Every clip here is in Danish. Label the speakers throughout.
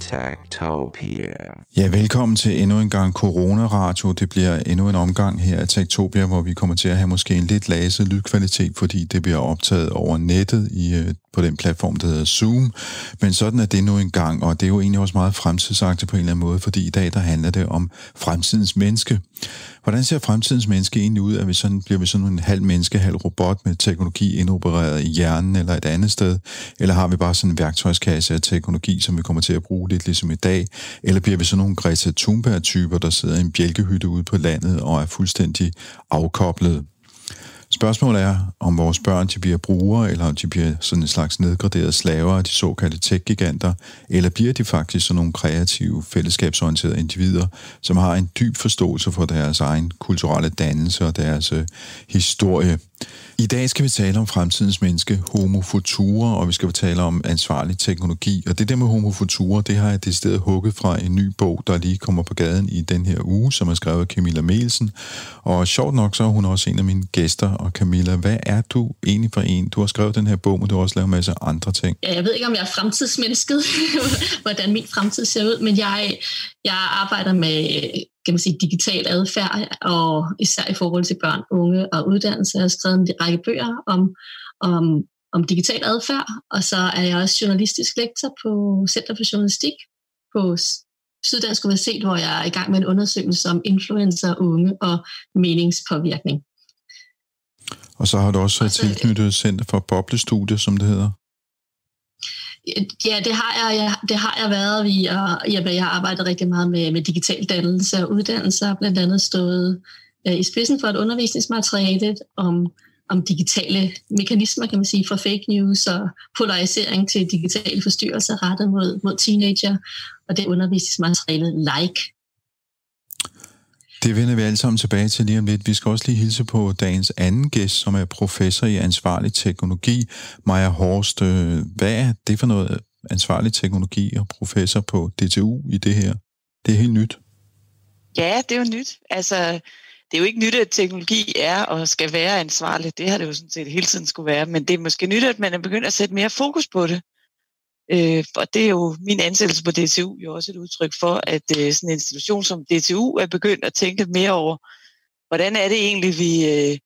Speaker 1: Tektopia. Ja, velkommen til endnu en gang Corona-radio. Det bliver endnu en omgang her af Tektopia, hvor vi kommer til at have måske en lidt laset lydkvalitet, fordi det bliver optaget over nettet i, øh, på den platform, der hedder Zoom. Men sådan er det nu en gang, og det er jo egentlig også meget fremtidsagtigt på en eller anden måde, fordi i dag der handler det om fremtidens menneske. Hvordan ser fremtidens menneske egentlig ud? Er vi sådan, bliver vi sådan en halv menneske, halv robot med teknologi indopereret i hjernen eller et andet sted? Eller har vi bare sådan en værktøjskasse af teknologi, som vi kommer til at bruge lidt ligesom i dag? Eller bliver vi sådan nogle Greta Thunberg-typer, der sidder i en bjælkehytte ude på landet og er fuldstændig afkoblet? Spørgsmålet er, om vores børn de bliver brugere, eller om de bliver sådan en slags nedgraderede slaver af de såkaldte tech-giganter, eller bliver de faktisk sådan nogle kreative, fællesskabsorienterede individer, som har en dyb forståelse for deres egen kulturelle dannelse og deres øh, historie. I dag skal vi tale om fremtidens menneske, Homo Futura, og vi skal tale om ansvarlig teknologi. Og det der med Homo Futura, det har jeg decideret hugget fra en ny bog, der lige kommer på gaden i den her uge, som er skrevet af Camilla Melsen. Og sjovt nok, så er hun også en af mine gæster. Og Camilla, hvad er du egentlig for en? Du har skrevet den her bog, men du har også lavet en masse andre ting.
Speaker 2: Jeg ved ikke, om jeg er fremtidsmennesket, hvordan min fremtid ser ud, men jeg, jeg arbejder med kan man sige, digital adfærd, og især i forhold til børn, unge og uddannelse. Jeg har skrevet en række bøger om, om, om digital adfærd, og så er jeg også journalistisk lektor på Center for Journalistik på Syddansk Universitet, hvor jeg er i gang med en undersøgelse om influencer, unge og meningspåvirkning.
Speaker 1: Og så har du også, også tilknyttet Center for Boblestudier, som det hedder.
Speaker 2: Ja, det har jeg, det har jeg været. Vi, og, jeg har arbejdet rigtig meget med, med digital dannelse og uddannelse, og blandt andet stået øh, i spidsen for et undervisningsmateriale om, om digitale mekanismer, kan man sige, fra fake news og polarisering til digitale forstyrrelser rettet mod, mod teenager, og det undervisningsmateriale Like,
Speaker 1: det vender vi alle sammen tilbage til lige om lidt. Vi skal også lige hilse på dagens anden gæst, som er professor i ansvarlig teknologi, Maja Horst. Øh, hvad er det for noget øh, ansvarlig teknologi og professor på DTU i det her? Det er helt nyt.
Speaker 3: Ja, det er jo nyt. Altså, det er jo ikke nyt, at teknologi er og skal være ansvarlig. Det har det jo sådan set hele tiden skulle være. Men det er måske nyt, at man er begyndt at sætte mere fokus på det. Øh, og det er jo min ansættelse på DTU jo også et udtryk for, at øh, sådan en institution som DTU er begyndt at tænke mere over, hvordan er det egentlig, vi, øh,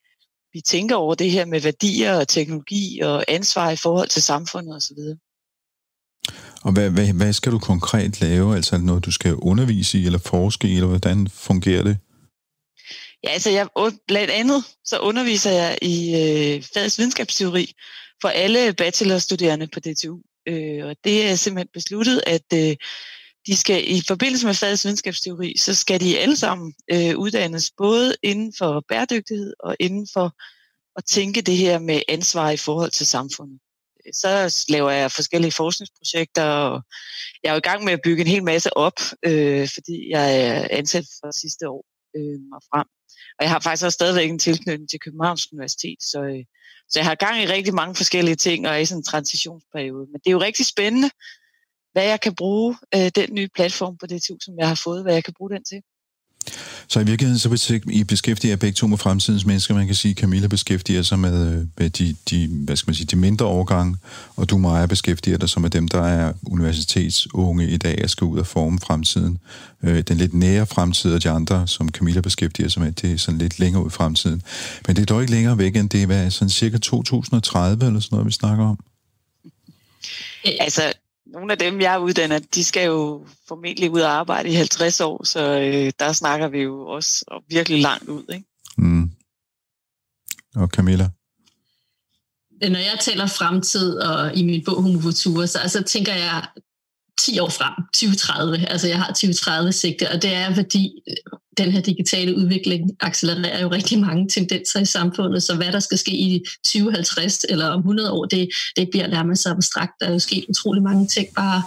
Speaker 3: vi tænker over det her med værdier og teknologi og ansvar i forhold til samfundet osv.
Speaker 1: Og hvad, hvad, hvad skal du konkret lave? Altså noget, du skal undervise i eller forske i, eller hvordan fungerer det?
Speaker 3: Ja, altså jeg, blandt andet så underviser jeg i øh, fagets videnskabsteori for alle bachelorstuderende på DTU. Øh, og det er simpelthen besluttet, at øh, de skal i forbindelse med fagets videnskabsteori, så skal de alle sammen øh, uddannes både inden for bæredygtighed og inden for at tænke det her med ansvar i forhold til samfundet. Så laver jeg forskellige forskningsprojekter, og jeg er jo i gang med at bygge en hel masse op, øh, fordi jeg er ansat fra sidste år øh, og frem. Og jeg har faktisk også stadigvæk en tilknytning til Københavns Universitet, så, øh, så jeg har gang i rigtig mange forskellige ting, og er i sådan en transitionsperiode. Men det er jo rigtig spændende, hvad jeg kan bruge øh, den nye platform på DTU, som jeg har fået, hvad jeg kan bruge den til.
Speaker 1: Så i virkeligheden, så I beskæftiger begge to med fremtidens mennesker. Man kan sige, at Camilla beskæftiger sig med, øh, med de, de, hvad skal man sige, de mindre årgange, og du, Maja, beskæftiger dig så med dem, der er universitetsunge i dag, og skal ud og forme fremtiden. Øh, den lidt nære fremtid, og de andre, som Camilla beskæftiger sig med, det er sådan lidt længere ud i fremtiden. Men det er dog ikke længere væk end det, hvad sådan cirka 2030 eller sådan noget, vi snakker om?
Speaker 3: Altså, nogle af dem, jeg uddanner, de skal jo formentlig ud og arbejde i 50 år, så øh, der snakker vi jo også virkelig langt ud. Ikke? Mm.
Speaker 1: Og Camilla?
Speaker 2: Når jeg taler fremtid og i min bog Homo Futura, så altså, tænker jeg 10 år frem, 2030. Altså jeg har 2030 sigte, og det er fordi øh, den her digitale udvikling accelererer jo rigtig mange tendenser i samfundet, så hvad der skal ske i 2050 eller om 100 år, det, det bliver nærmest abstrakt. Der er jo sket utrolig mange ting bare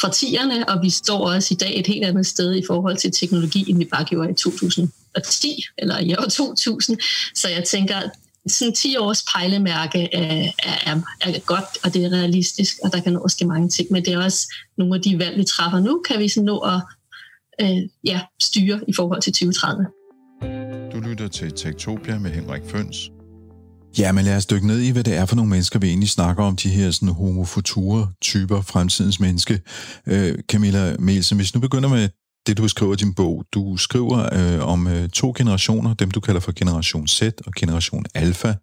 Speaker 2: fra tierne, og vi står også i dag et helt andet sted i forhold til teknologi, end vi bare gjorde i 2010 eller i år 2000. Så jeg tænker, sådan 10 års pejlemærke er, er, er godt, og det er realistisk, og der kan nå ske mange ting, men det er også nogle af de valg, vi træffer nu, kan vi sådan nå at øh, ja, styre i forhold til 2030.
Speaker 1: Du lytter til Tektopia med Henrik Føns. Ja, men lad os dykke ned i, hvad det er for nogle mennesker, vi egentlig snakker om, de her sådan homofuture typer, fremtidens menneske. Øh, Camilla Melsen, hvis nu begynder med det, du skriver i din bog. Du skriver øh, om øh, to generationer, dem du kalder for generation Z og generation Alpha.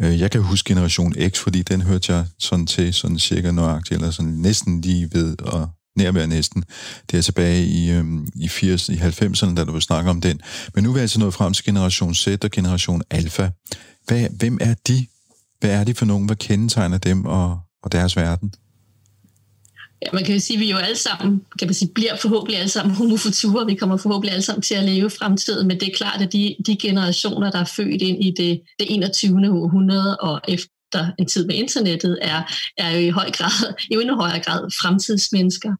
Speaker 1: Øh, jeg kan huske generation X, fordi den hørte jeg sådan til, sådan cirka nøjagtigt, eller sådan næsten lige ved, og nærmere næsten. Det er tilbage i, øh, i 80, i 90'erne, da du vil snakke om den. Men nu er vi altså nået frem til generation Z og generation Alpha. Hvad, hvem er de? Hvad er de for nogen? Hvad kendetegner dem og, og deres verden?
Speaker 2: Ja, man kan jo sige, at vi jo alle sammen, kan man sige, bliver forhåbentlig alle sammen homofuture. Vi kommer forhåbentlig alle sammen til at leve fremtiden, men det er klart, at de, de generationer, der er født ind i det, det 21. århundrede og efter en tid med internettet, er, er jo i høj grad, i endnu højere grad fremtidsmennesker.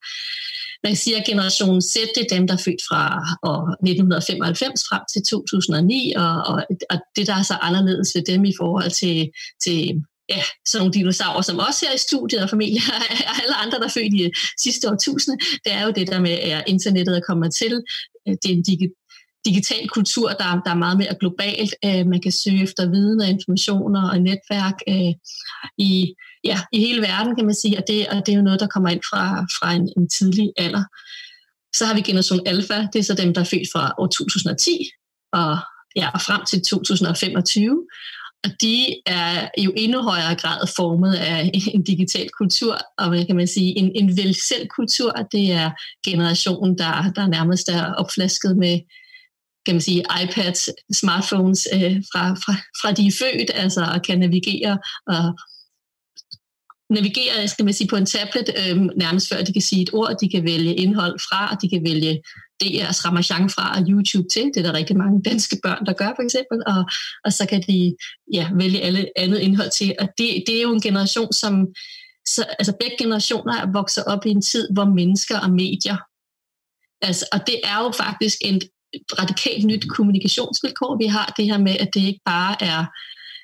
Speaker 2: Man siger, at generation Z det er dem, der er født fra år 1995 frem til 2009, og, og, og det, der er så anderledes ved dem i forhold til, til ja, sådan nogle dinosaurer, som også er i studiet og familie, og alle andre, der er født i sidste årtusinde, det er jo det der med, at internettet er kommet til. Det er en digital kultur, der, der er meget mere globalt. Øh, man kan søge efter viden og informationer og netværk øh, i, ja, i hele verden, kan man sige, og det, og det er jo noget, der kommer ind fra, fra en, en tidlig alder. Så har vi generation alfa, det er så dem, der er født fra år 2010 og ja, frem til 2025. Og de er jo endnu højere grad formet af en digital kultur, og hvad kan man sige, en, en vel selv kultur. Det er generationen, der, der nærmest er opflasket med kan man sige, iPads, smartphones øh, fra, fra, fra de er født, altså og kan navigere og navigere skal man sige, på en tablet, øh, nærmest før de kan sige et ord, de kan vælge indhold fra, de kan vælge DR's Ramachan fra og YouTube til. Det er der rigtig mange danske børn, der gør for eksempel. Og, og så kan de ja, vælge alle andet indhold til. Og det, det er jo en generation, som... Så, altså begge generationer er vokset op i en tid, hvor mennesker og medier... Altså, og det er jo faktisk en radikalt nyt kommunikationsvilkår, vi har. Det her med, at det ikke bare er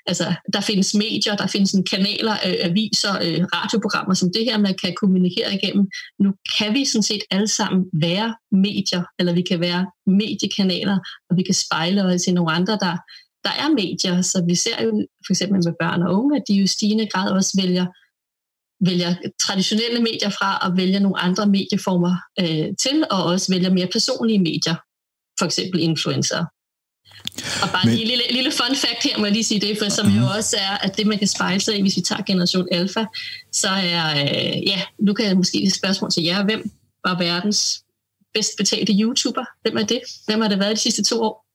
Speaker 2: Altså, der findes medier, der findes sådan kanaler, øh, aviser, øh, radioprogrammer som det her, man kan kommunikere igennem. Nu kan vi sådan set alle sammen være medier, eller vi kan være mediekanaler, og vi kan spejle os i nogle andre, der, der er medier. Så vi ser jo for eksempel med børn og unge, at de jo i stigende grad også vælger vælger traditionelle medier fra og vælger nogle andre medieformer øh, til, og også vælger mere personlige medier, for eksempel influencer. Og bare Men... en lille, lille fun fact her, må jeg lige sige det, for som uh-huh. jo mhm. også er, at det man kan spejle sig i, hvis vi tager generation alfa, så er, øh, ja, nu kan jeg måske et spørgsmål til jer. Hvem var verdens bedst betalte YouTuber? Hvem er det? Hvem har det været de sidste to år?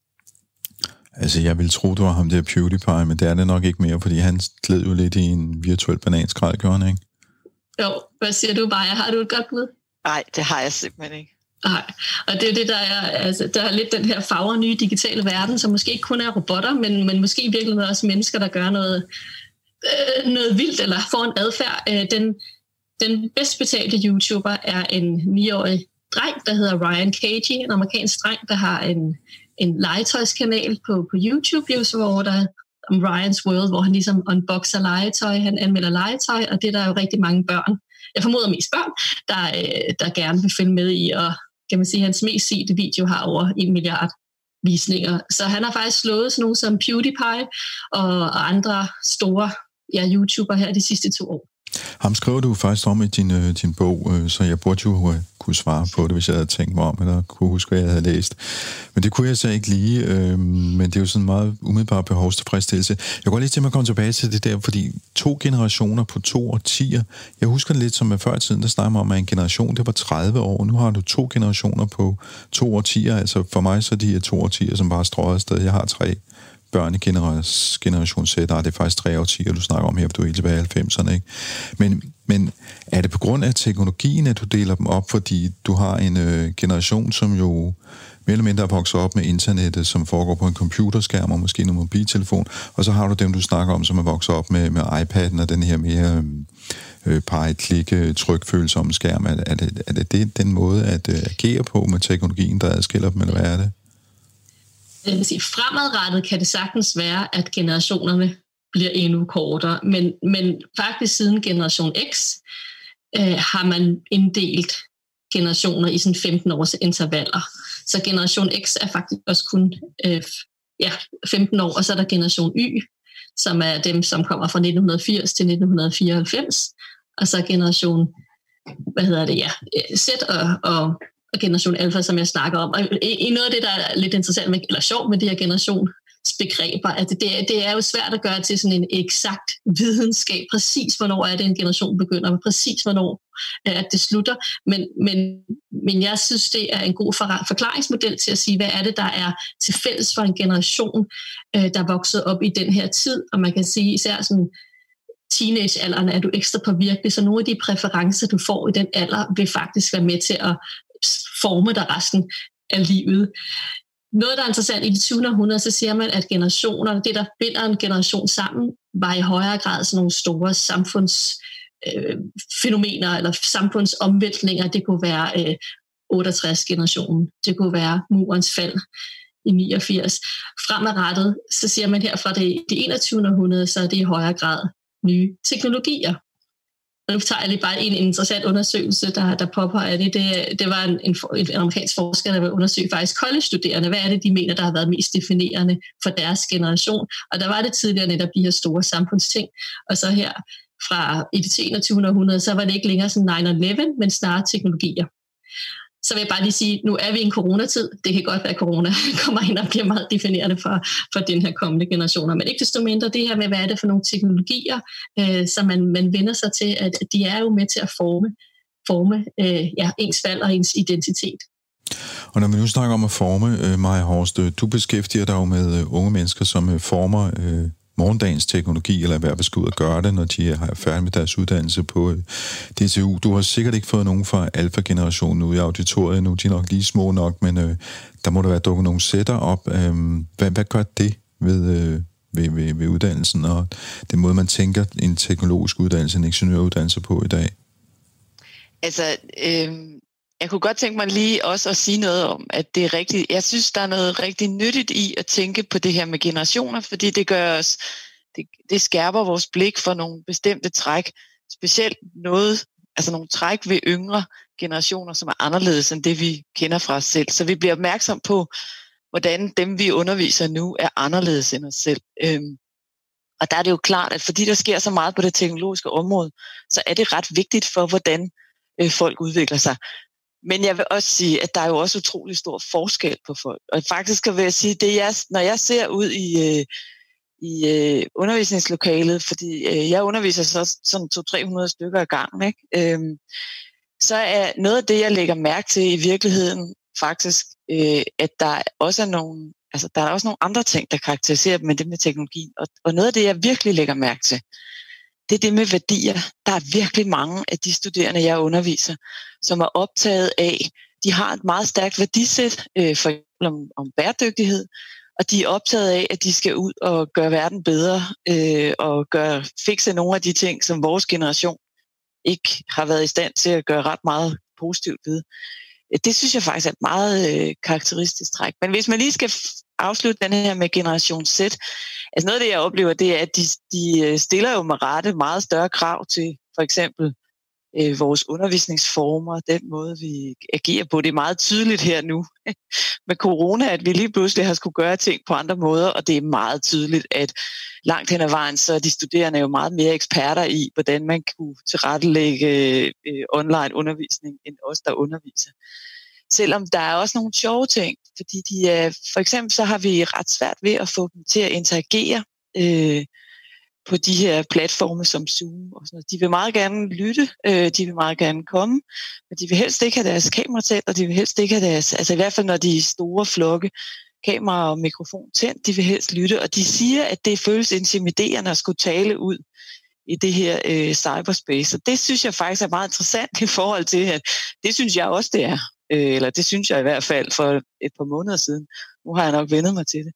Speaker 1: Altså, jeg vil tro, du var ham der PewDiePie, men det er det nok ikke mere, fordi han gled jo lidt i en virtuel bananskrald, gjorde han, ikke?
Speaker 2: Jo, hvad siger du, bare? Har du et godt bud?
Speaker 3: Nej, det har jeg simpelthen ikke.
Speaker 2: Nej, og det er det, der er, altså, der er lidt den her fagre nye digitale verden, som måske ikke kun er robotter, men, men måske virkelig også mennesker, der gør noget, øh, noget vildt eller får en adfærd. Øh, den, den bedst betalte YouTuber er en 9-årig dreng, der hedder Ryan Cagey, en amerikansk dreng, der har en, en legetøjskanal på, på YouTube, hvor der om Ryan's World, hvor han ligesom unboxer legetøj, han anmelder legetøj, og det er der jo rigtig mange børn, jeg formoder mest børn, der, øh, der gerne vil følge med i, og kan man sige, hans mest sete video har over en milliard visninger. Så han har faktisk slået sådan nogle som PewDiePie og, og andre store ja, YouTuber her de sidste to år.
Speaker 1: Ham skriver du faktisk om i din, øh, din bog, øh, så jeg burde jo øh, kunne svare på det, hvis jeg havde tænkt mig om, eller kunne huske, hvad jeg havde læst. Men det kunne jeg så ikke lige, øh, men det er jo sådan en meget umiddelbar behovstilfredsstillelse. Jeg går lige til at komme tilbage til det der, fordi to generationer på to årtier, jeg husker det lidt som at før i tiden, der snakker man om, at en generation, det var 30 år, nu har du to generationer på to årtier, altså for mig så de er to årtier, som bare strøget afsted, jeg har tre børnegeneration Z, der er det faktisk tre årtier, du snakker om her, for du er helt tilbage i 90'erne, ikke? Men, men er det på grund af teknologien, at du deler dem op, fordi du har en øh, generation, som jo mere eller mindre er vokset op med internettet, som foregår på en computerskærm og måske en mobiltelefon, og så har du dem, du snakker om, som er vokset op med, med iPad'en og den her mere øh, øh pege-klikke, trykfølsomme skærm. Er, er, det, er det, det den måde at øh, agere på med teknologien, der adskiller dem, eller hvad er det?
Speaker 2: Jeg vil sige, fremadrettet kan det sagtens være, at generationerne bliver endnu kortere, men, men faktisk siden generation X øh, har man inddelt generationer i sådan 15 års intervaller. Så generation X er faktisk også kun øh, ja, 15 år, og så er der generation Y, som er dem, som kommer fra 1980 til 1994, og så generation, hvad hedder det, ja, Z og, og, og generation alfa, som jeg snakker om. Og i, noget af det, der er lidt interessant med, eller sjovt med de her generation begreber, at det, det er jo svært at gøre til sådan en eksakt videnskab, præcis hvornår er det en generation begynder, og præcis hvornår øh, at det slutter, men, men, men jeg synes, det er en god forklaringsmodel til at sige, hvad er det, der er til fælles for en generation, øh, der er vokset op i den her tid, og man kan sige især sådan teenagealderen er du ekstra påvirkelig, så nogle af de præferencer, du får i den alder, vil faktisk være med til at forme dig resten af livet. Noget, der er interessant i det 20. århundrede, så siger man, at generationer, det der binder en generation sammen, var i højere grad sådan nogle store samfundsfænomener øh, eller samfundsomvæltninger. Det kunne være øh, 68-generationen, det kunne være murens fald i 89. Fremadrettet, så siger man her fra det, det 21. århundrede, så er det i højere grad nye teknologier. Nu tager jeg lige bare en interessant undersøgelse, der, der påpeger det. det. Det var en, en, en amerikansk forsker, der vil undersøge faktisk college-studerende. Hvad er det, de mener, der har været mest definerende for deres generation? Og der var det tidligere netop de her store samfundsting. Og så her fra i det 21. århundrede, så var det ikke længere sådan 9-11, men snarere teknologier så vil jeg bare lige sige, nu er vi i en coronatid. Det kan godt være, at corona kommer ind og bliver meget definerende for, for den her kommende generationer. Men ikke desto mindre det her med, hvad er det for nogle teknologier, øh, som man, man vender sig til, at de er jo med til at forme, forme øh, ja, ens valg og ens identitet.
Speaker 1: Og når vi nu snakker om at forme, øh, Maja Horst, øh, du beskæftiger dig jo med øh, unge mennesker, som øh, former øh, morgendagens teknologi, eller hvad skal ud og gøre det, når de er færdige med deres uddannelse på øh, DTU. Du har sikkert ikke fået nogen fra alfa-generationen ude i auditoriet nu, de er nok lige små nok, men øh, der må der være dukket nogle sætter op. Øh, hvad, hvad gør det ved, øh, ved, ved, ved uddannelsen, og den måde, man tænker en teknologisk uddannelse, en ingeniøruddannelse på i dag?
Speaker 3: Altså, øh, jeg kunne godt tænke mig lige også at sige noget om, at det er rigtigt. Jeg synes, der er noget rigtig nyttigt i at tænke på det her med generationer, fordi det gør os, det, det skærper vores blik for nogle bestemte træk, specielt noget, altså nogle træk ved yngre generationer, som er anderledes end det, vi kender fra os selv. Så vi bliver opmærksom på, hvordan dem, vi underviser nu, er anderledes end os selv. Øhm, og der er det jo klart, at fordi der sker så meget på det teknologiske område, så er det ret vigtigt for, hvordan øh, folk udvikler sig. Men jeg vil også sige, at der er jo også utrolig stor forskel på folk. Og faktisk kan jeg sige, det jeg, når jeg ser ud i, øh, i øh, undervisningslokalet, fordi øh, jeg underviser så sådan 200-300 stykker ad gangen, ikke? Øhm, så er noget af det, jeg lægger mærke til i virkeligheden faktisk, øh, at der også er nogle, altså der er også nogle andre ting, der karakteriserer dem med det med teknologi. Og, og noget af det, jeg virkelig lægger mærke til, det er det med værdier. Der er virkelig mange af de studerende, jeg underviser, som er optaget af, de har et meget stærkt værdisæt, øh, for eksempel om, om bæredygtighed, og de er optaget af, at de skal ud og gøre verden bedre, øh, og gøre, fikse nogle af de ting, som vores generation ikke har været i stand til at gøre ret meget positivt ved. Det synes jeg faktisk er et meget øh, karakteristisk træk. Men hvis man lige skal afslutte den her med generation Z, altså noget af det, jeg oplever, det er, at de, de øh, stiller jo med rette meget større krav til for eksempel øh, vores undervisningsformer, den måde, vi agerer på. Det er meget tydeligt her nu med corona, at vi lige pludselig har skulle gøre ting på andre måder, og det er meget tydeligt, at langt hen ad vejen, så er de studerende jo meget mere eksperter i, hvordan man kunne tilrettelægge øh, online undervisning, end os, der underviser. Selvom der er også nogle sjove ting, fordi de er, for eksempel så har vi ret svært ved at få dem til at interagere øh, på de her platforme som Zoom og sådan noget. De vil meget gerne lytte, øh, de vil meget gerne komme, men de vil helst ikke have deres kamera tændt, og de vil helst ikke have deres, altså i hvert fald når de er store flokke, kamera og mikrofon tændt, de vil helst lytte, og de siger, at det føles intimiderende at skulle tale ud i det her øh, cyberspace. Og det synes jeg faktisk er meget interessant i forhold til, at det synes jeg også, det er. Øh, eller det synes jeg i hvert fald for et par måneder siden. Nu har jeg nok vendet mig til det.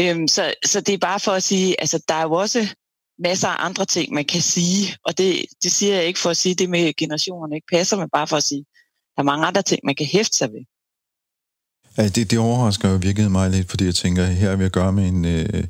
Speaker 3: Øhm, så, så det er bare for at sige, altså der er jo også masser af andre ting, man kan sige, og det, det siger jeg ikke for at sige, det med generationerne ikke passer, men bare for at sige, der er mange andre ting, man kan hæfte sig ved.
Speaker 1: Ja, det, det overrasker jo virkelig mig lidt, fordi jeg tænker, her er vi at gøre med en, øh,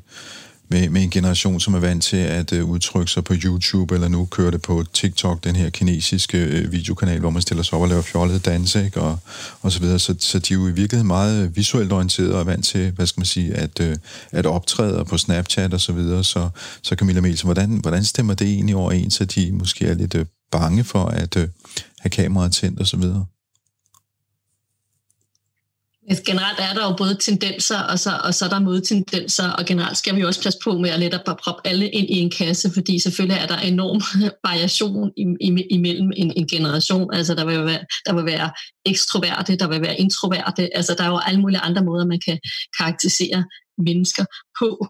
Speaker 1: med, med en generation, som er vant til at øh, udtrykke sig på YouTube, eller nu kører det på TikTok, den her kinesiske øh, videokanal, hvor man stiller sig op og laver fjollede danse, ikke? Og, og så videre. Så, så de er jo i virkeligheden meget øh, visuelt orienteret og er vant til, hvad skal man sige, at, øh, at optræde på Snapchat og så videre. Så, så Camilla Melsen, hvordan, hvordan stemmer det egentlig overens, at de måske er lidt øh, bange for at øh, have kameraet tændt og så videre?
Speaker 2: Generelt er der jo både tendenser, og så, og så er der modtendenser, og generelt skal vi jo også passe på med at lette at proppe alle ind i en kasse, fordi selvfølgelig er der enorm variation imellem en, en generation. Altså der vil, være, der vil være ekstroverte, der vil være introverte, altså der er jo alle mulige andre måder, man kan karakterisere mennesker på.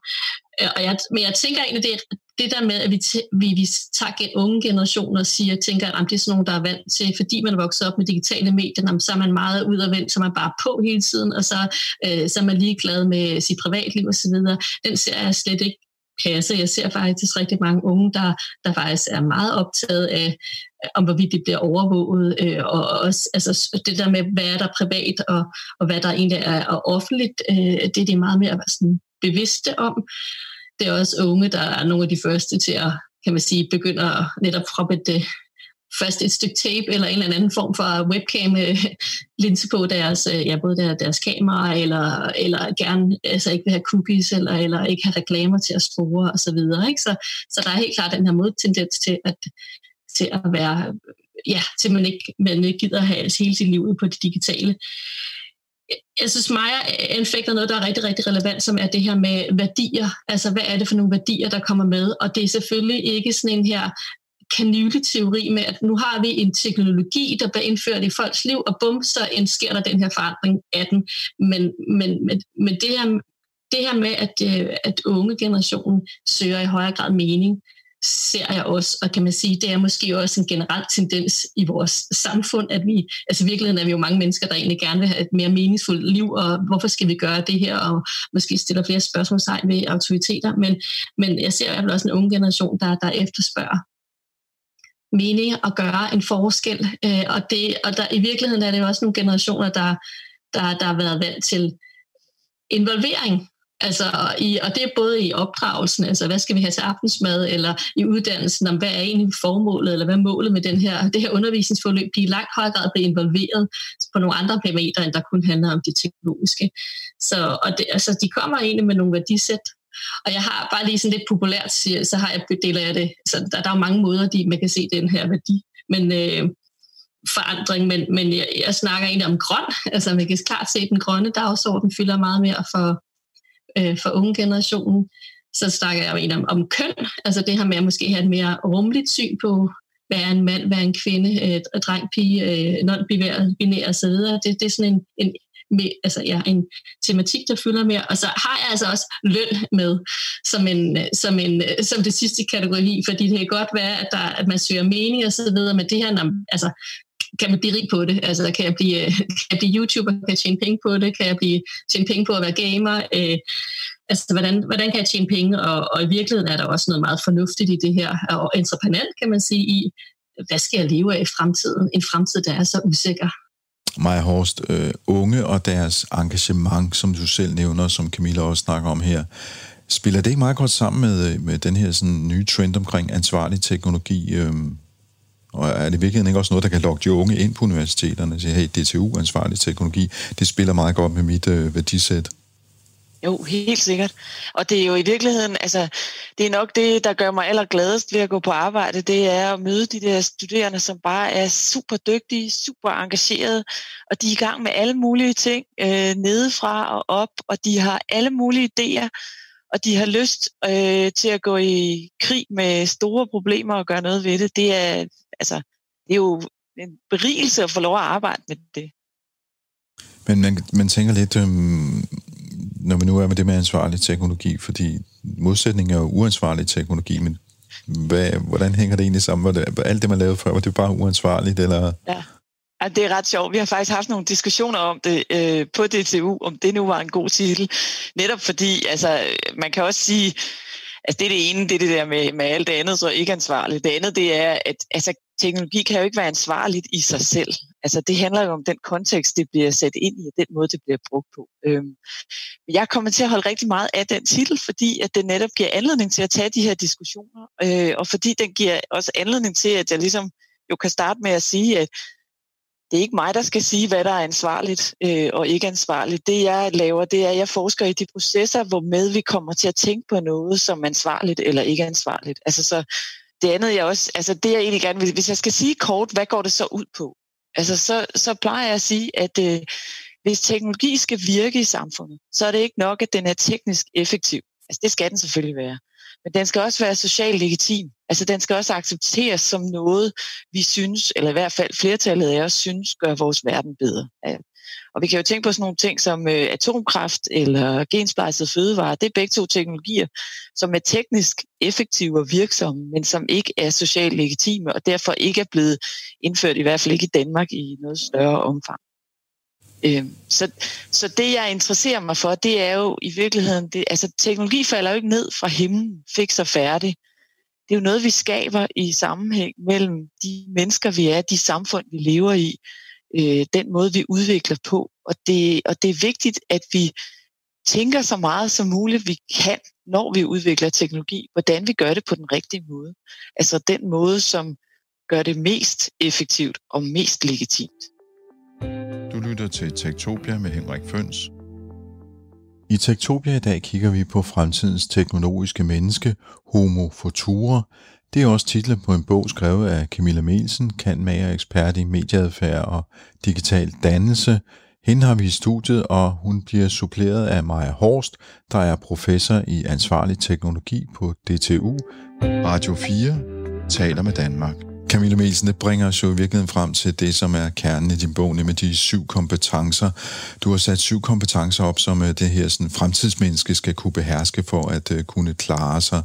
Speaker 2: Øh, og jeg, men jeg tænker egentlig, det det der med, at vi, vi, vi tager unge generationer og siger, tænker, at det er sådan nogen, der er vant til, fordi man er vokset op med digitale medier, så er man meget ud og vendt, så er man bare på hele tiden, og så, øh, så er man ligeglad med sit privatliv osv. Den ser jeg slet ikke passe. Jeg ser faktisk rigtig mange unge, der, der faktisk er meget optaget af, om hvorvidt det bliver overvåget, øh, og også altså, det der med, hvad er der privat, og, og hvad der egentlig er, og offentligt, øh, det er de meget mere sådan, bevidste om det er også unge, der er nogle af de første til at, kan man sige, begynde at netop proppe et, øh, først et stykke tape eller en eller anden form for webcam-linse øh, på deres, øh, ja, både deres, deres kamera, eller, eller gerne altså ikke vil have cookies, eller, eller ikke have reklamer til at spore og så videre. Ikke? Så, så der er helt klart den her modtendens til at, til at være, ja, til man ikke, man ikke gider at have hele sit liv på det digitale jeg synes, Maja anfægter noget, der er rigtig, rigtig relevant, som er det her med værdier. Altså, hvad er det for nogle værdier, der kommer med? Og det er selvfølgelig ikke sådan en her kanyleteori med, at nu har vi en teknologi, der bliver indført i folks liv, og bum, så sker der den her forandring af den. Men, men, men, men det, her, det her med, at, øh, at unge generationen søger i højere grad mening, ser jeg også, og kan man sige, det er måske også en generel tendens i vores samfund, at vi, altså i virkeligheden er vi jo mange mennesker, der egentlig gerne vil have et mere meningsfuldt liv, og hvorfor skal vi gøre det her, og måske stiller flere spørgsmålstegn ved autoriteter, men, men jeg ser i hvert fald også en unge generation, der, der efterspørger mening og gøre en forskel, øh, og, det, og der, i virkeligheden er det jo også nogle generationer, der, der, der har været vant til involvering Altså, i, og det er både i opdragelsen, altså hvad skal vi have til aftensmad, eller i uddannelsen, om hvad er egentlig formålet, eller hvad er målet med den her, det her undervisningsforløb, de i langt højere grad bliver involveret på nogle andre parametre, end der kun handler om det teknologiske. Så og det, altså, de kommer egentlig med nogle værdisæt, og jeg har bare lige sådan lidt populært, så har jeg deler jeg det. Så der, der er mange måder, de, man kan se den her værdi. Men øh, forandring, men, men jeg, jeg snakker egentlig om grøn. Altså man kan klart se, at den grønne dagsorden fylder meget mere for, øh, for unge generationen. Så snakker jeg jo om, om køn, altså det her med at måske have et mere rummeligt syn på, hvad er en mand, hvad er en kvinde, øh, dreng, pige, øh, non-binær osv. Det, det er sådan en, en med, altså, ja, en tematik, der fylder mere. Og så har jeg altså også løn med som, en, øh, som, en, øh, som det sidste kategori, fordi det kan godt være, at, der, at man søger mening og så videre, men det her, når, altså, kan man blive rig på det? Altså, kan jeg blive, øh, kan jeg blive YouTuber? Kan jeg tjene penge på det? Kan jeg blive, tjene penge på at være gamer? Øh, altså, hvordan, hvordan kan jeg tjene penge? Og, og i virkeligheden er der også noget meget fornuftigt i det her, og entreprenant kan man sige i, hvad skal jeg leve af i fremtiden? En fremtid, der er så usikker.
Speaker 1: Maja Horst, øh, unge og deres engagement, som du selv nævner, som Camilla også snakker om her, spiller det ikke meget godt sammen med, øh, med den her sådan, nye trend omkring ansvarlig teknologi? Øh, og er det virkelig ikke også noget, der kan lokke de unge ind på universiteterne og sige, hey, DTU, ansvarlig teknologi, det spiller meget godt med mit øh, værdisæt?
Speaker 3: Jo, helt sikkert. Og det er jo i virkeligheden, altså, det er nok det, der gør mig allergladest ved at gå på arbejde, det er at møde de der studerende, som bare er super dygtige, super engagerede, og de er i gang med alle mulige ting, øh, nedefra og op, og de har alle mulige idéer, og de har lyst øh, til at gå i krig med store problemer og gøre noget ved det. Det er, altså, det er jo en berigelse at få lov at arbejde med det.
Speaker 1: Men man, man tænker lidt, øhm, når vi nu er med det med ansvarlig teknologi, fordi modsætningen er jo uansvarlig teknologi, men hvad, hvordan hænger det egentlig sammen? det, alt det, man lavede før, var det bare uansvarligt? Eller?
Speaker 3: Ja ja, det er ret sjovt. Vi har faktisk haft nogle diskussioner om det øh, på DTU, om det nu var en god titel. Netop fordi, altså, man kan også sige, Altså det er det ene, det er det der med, med alt det andet, så ikke ansvarligt. Det andet, det er, at altså, teknologi kan jo ikke være ansvarligt i sig selv. Altså det handler jo om den kontekst, det bliver sat ind i, og den måde, det bliver brugt på. Øhm, jeg kommer til at holde rigtig meget af den titel, fordi at det netop giver anledning til at tage de her diskussioner, øh, og fordi den giver også anledning til, at jeg ligesom jo kan starte med at sige, at det er ikke mig, der skal sige, hvad der er ansvarligt øh, og ikke ansvarligt. Det jeg laver, det er, at jeg forsker i de processer, hvor med vi kommer til at tænke på noget som ansvarligt eller ikke ansvarligt. Altså så det andet jeg også, altså det jeg egentlig gerne vil, hvis jeg skal sige kort, hvad går det så ud på? Altså så, så plejer jeg at sige, at øh, hvis teknologi skal virke i samfundet, så er det ikke nok, at den er teknisk effektiv. Altså det skal den selvfølgelig være. Men den skal også være socialt legitim. Altså den skal også accepteres som noget, vi synes, eller i hvert fald flertallet af os synes, gør vores verden bedre. Og vi kan jo tænke på sådan nogle ting som øh, atomkraft eller gensplejset fødevarer. Det er begge to teknologier, som er teknisk effektive og virksomme, men som ikke er socialt legitime, og derfor ikke er blevet indført, i hvert fald ikke i Danmark, i noget større omfang. Øh, så, så det, jeg interesserer mig for, det er jo i virkeligheden, det, altså teknologi falder jo ikke ned fra himlen, fik og færdig. Det er jo noget, vi skaber i sammenhæng mellem de mennesker, vi er, de samfund, vi lever i, øh, den måde, vi udvikler på. Og det, og det er vigtigt, at vi tænker så meget som muligt, vi kan, når vi udvikler teknologi, hvordan vi gør det på den rigtige måde. Altså den måde, som gør det mest effektivt og mest legitimt.
Speaker 1: Du lytter til Tektopia med Henrik Føns. I Tektopia i dag kigger vi på fremtidens teknologiske menneske, Homo Futura. Det er også titlen på en bog skrevet af Camilla Melsen, kandmager ekspert i medieadfærd og digital dannelse. Hende har vi i studiet, og hun bliver suppleret af Maja Horst, der er professor i ansvarlig teknologi på DTU. Radio 4 taler med Danmark. Camilla Melsen, det bringer os jo i virkeligheden frem til det, som er kernen i din bog, nemlig de syv kompetencer. Du har sat syv kompetencer op, som øh, det her sådan, fremtidsmenneske skal kunne beherske for at uh, kunne klare sig.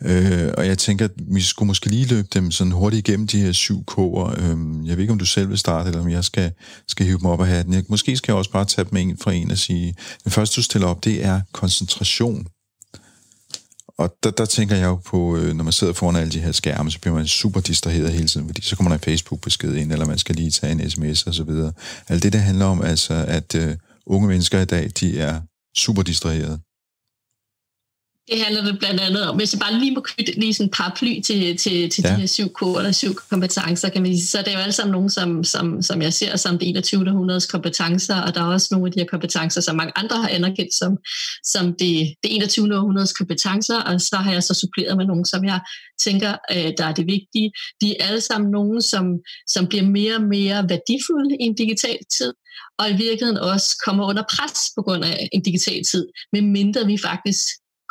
Speaker 1: Uh, og jeg tænker, at vi skulle måske lige løbe dem sådan hurtigt igennem de her syv K'er. Uh, jeg ved ikke, om du selv vil starte, eller om jeg skal, skal hive dem op af hatten. Jeg, måske skal jeg også bare tage dem en for en og sige, den første, du stiller op, det er koncentration. Og der, der tænker jeg jo på, øh, når man sidder foran alle de her skærme, så bliver man super distraheret hele tiden, fordi så kommer der en Facebook-besked ind, eller man skal lige tage en sms og så videre. Alt det, der handler om, altså, at uh, unge mennesker i dag, de er super distraheret.
Speaker 2: Det handler det blandt andet om, hvis jeg bare lige må knytte lige sådan et paraply til, til, til ja. de her syv koder eller syv kompetencer, kan man sige, så er det jo alle sammen nogen, som, som, som jeg ser som det 21. århundredes kompetencer, og der er også nogle af de her kompetencer, som mange andre har anerkendt som, som det, det 21. århundredes kompetencer, og så har jeg så suppleret med nogle, som jeg tænker, øh, der er det vigtige. De er alle sammen nogen, som, som bliver mere og mere værdifulde i en digital tid, og i virkeligheden også kommer under pres på grund af en digital tid, medmindre vi faktisk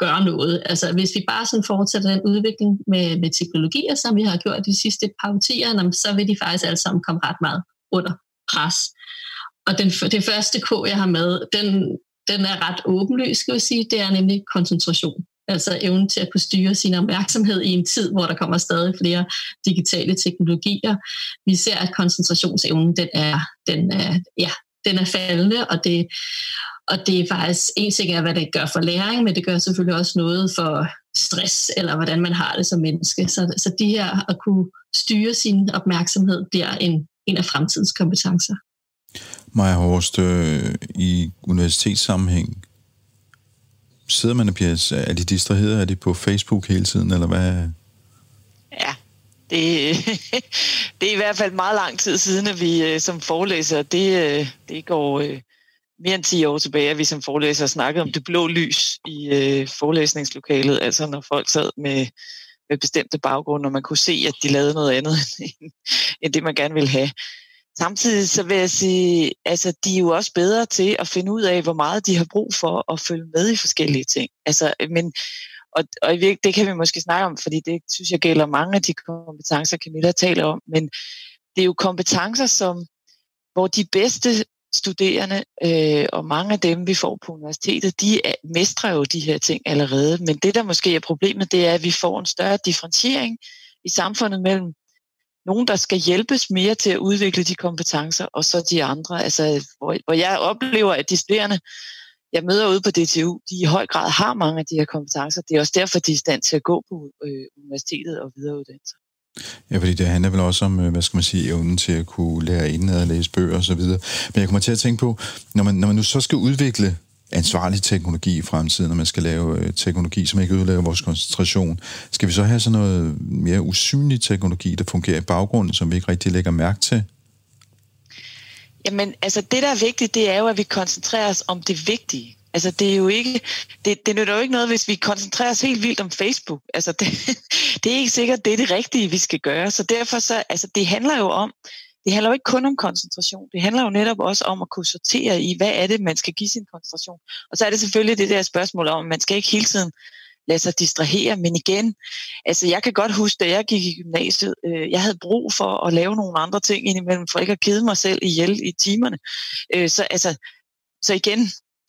Speaker 2: gøre noget. Altså hvis vi bare sådan fortsætter den udvikling med, med teknologier, som vi har gjort de sidste par årtier, så vil de faktisk alle sammen komme ret meget under pres. Og den, det første K, jeg har med, den, den er ret åbenløs, skal jeg sige. Det er nemlig koncentration. Altså evnen til at kunne styre sin opmærksomhed i en tid, hvor der kommer stadig flere digitale teknologier. Vi ser, at koncentrationsevnen, den er, den er, ja, den er faldende, og det, og det er faktisk, en ting er, hvad det gør for læring, men det gør selvfølgelig også noget for stress, eller hvordan man har det som menneske. Så, så de her at kunne styre sin opmærksomhed bliver en, en af fremtidens kompetencer.
Speaker 1: Maja Horst, øh, i universitetssammenhæng, sidder man og bliver, er de distraheret? Er de på Facebook hele tiden, eller hvad?
Speaker 3: Ja, det, det er i hvert fald meget lang tid siden, at vi øh, som forelæser, det, øh, det går mere end 10 år tilbage, at vi som forelæser snakkede om det blå lys i øh, forelæsningslokalet, altså når folk sad med, med bestemte baggrunde, og man kunne se, at de lavede noget andet end, end det, man gerne ville have. Samtidig så vil jeg sige, altså de er jo også bedre til at finde ud af, hvor meget de har brug for at følge med i forskellige ting. Altså, men, og, og det kan vi måske snakke om, fordi det synes jeg gælder mange af de kompetencer, Camilla taler om, men det er jo kompetencer, som hvor de bedste studerende, øh, og mange af dem, vi får på universitetet, de er, mestrer jo de her ting allerede. Men det, der måske er problemet, det er, at vi får en større differentiering i samfundet mellem nogen, der skal hjælpes mere til at udvikle de kompetencer, og så de andre. Altså, hvor, hvor jeg oplever, at de studerende jeg møder ude på DTU, de i høj grad har mange af de her kompetencer. Det er også derfor, de er i stand til at gå på øh, universitetet og videreuddannelse.
Speaker 1: Ja, fordi det handler vel også om, øh, hvad skal man sige, evnen til at kunne lære indenad og læse bøger osv. Men jeg kommer til at tænke på, når man, når man nu så skal udvikle ansvarlig teknologi i fremtiden, når man skal lave øh, teknologi, som ikke ødelægger vores koncentration, skal vi så have sådan noget mere usynlig teknologi, der fungerer i baggrunden, som vi ikke rigtig lægger mærke til?
Speaker 3: Jamen, altså det, der er vigtigt, det er jo, at vi koncentrerer os om det vigtige. Altså, det er jo ikke, det, det nytter jo ikke noget, hvis vi koncentrerer os helt vildt om Facebook. Altså, det, det er ikke sikkert, det er det rigtige, vi skal gøre. Så derfor så, altså, det handler jo om, det handler jo ikke kun om koncentration. Det handler jo netop også om at kunne sortere i, hvad er det, man skal give sin koncentration. Og så er det selvfølgelig det der spørgsmål om, at man skal ikke hele tiden lade sig distrahere, men igen, altså jeg kan godt huske, da jeg gik i gymnasiet, øh, jeg havde brug for at lave nogle andre ting indimellem, for ikke at kede mig selv ihjel i timerne. Øh, så, altså, så igen,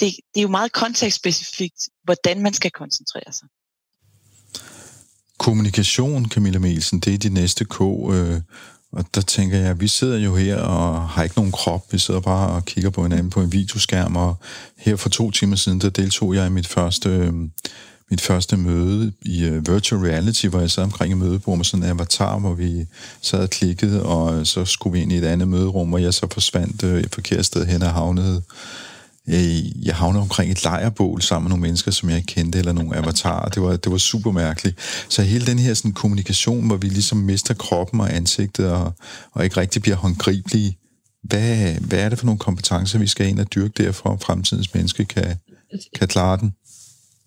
Speaker 3: det, det er jo meget kontekstspecifikt, hvordan man skal koncentrere sig.
Speaker 1: Kommunikation, Camilla Melsen, det er de næste K. Øh, og der tænker jeg, vi sidder jo her og har ikke nogen krop. Vi sidder bare og kigger på hinanden på en videoskærm. Og her for to timer siden, der deltog jeg i mit første, øh, mit første møde i uh, virtual reality, hvor jeg sad omkring et mødebord med sådan en avatar, hvor vi sad og klikkede, og så skulle vi ind i et andet møderum, hvor jeg så forsvandt uh, et forkert sted hen og havnede Øh, jeg havnede omkring et lejrbål sammen med nogle mennesker, som jeg ikke kendte, eller nogle avatarer. Det var, det var super mærkeligt. Så hele den her sådan, kommunikation, hvor vi ligesom mister kroppen og ansigtet, og, og ikke rigtig bliver håndgribelige, hvad, hvad er det for nogle kompetencer, vi skal ind og dyrke der, for at fremtidens menneske kan, kan klare den?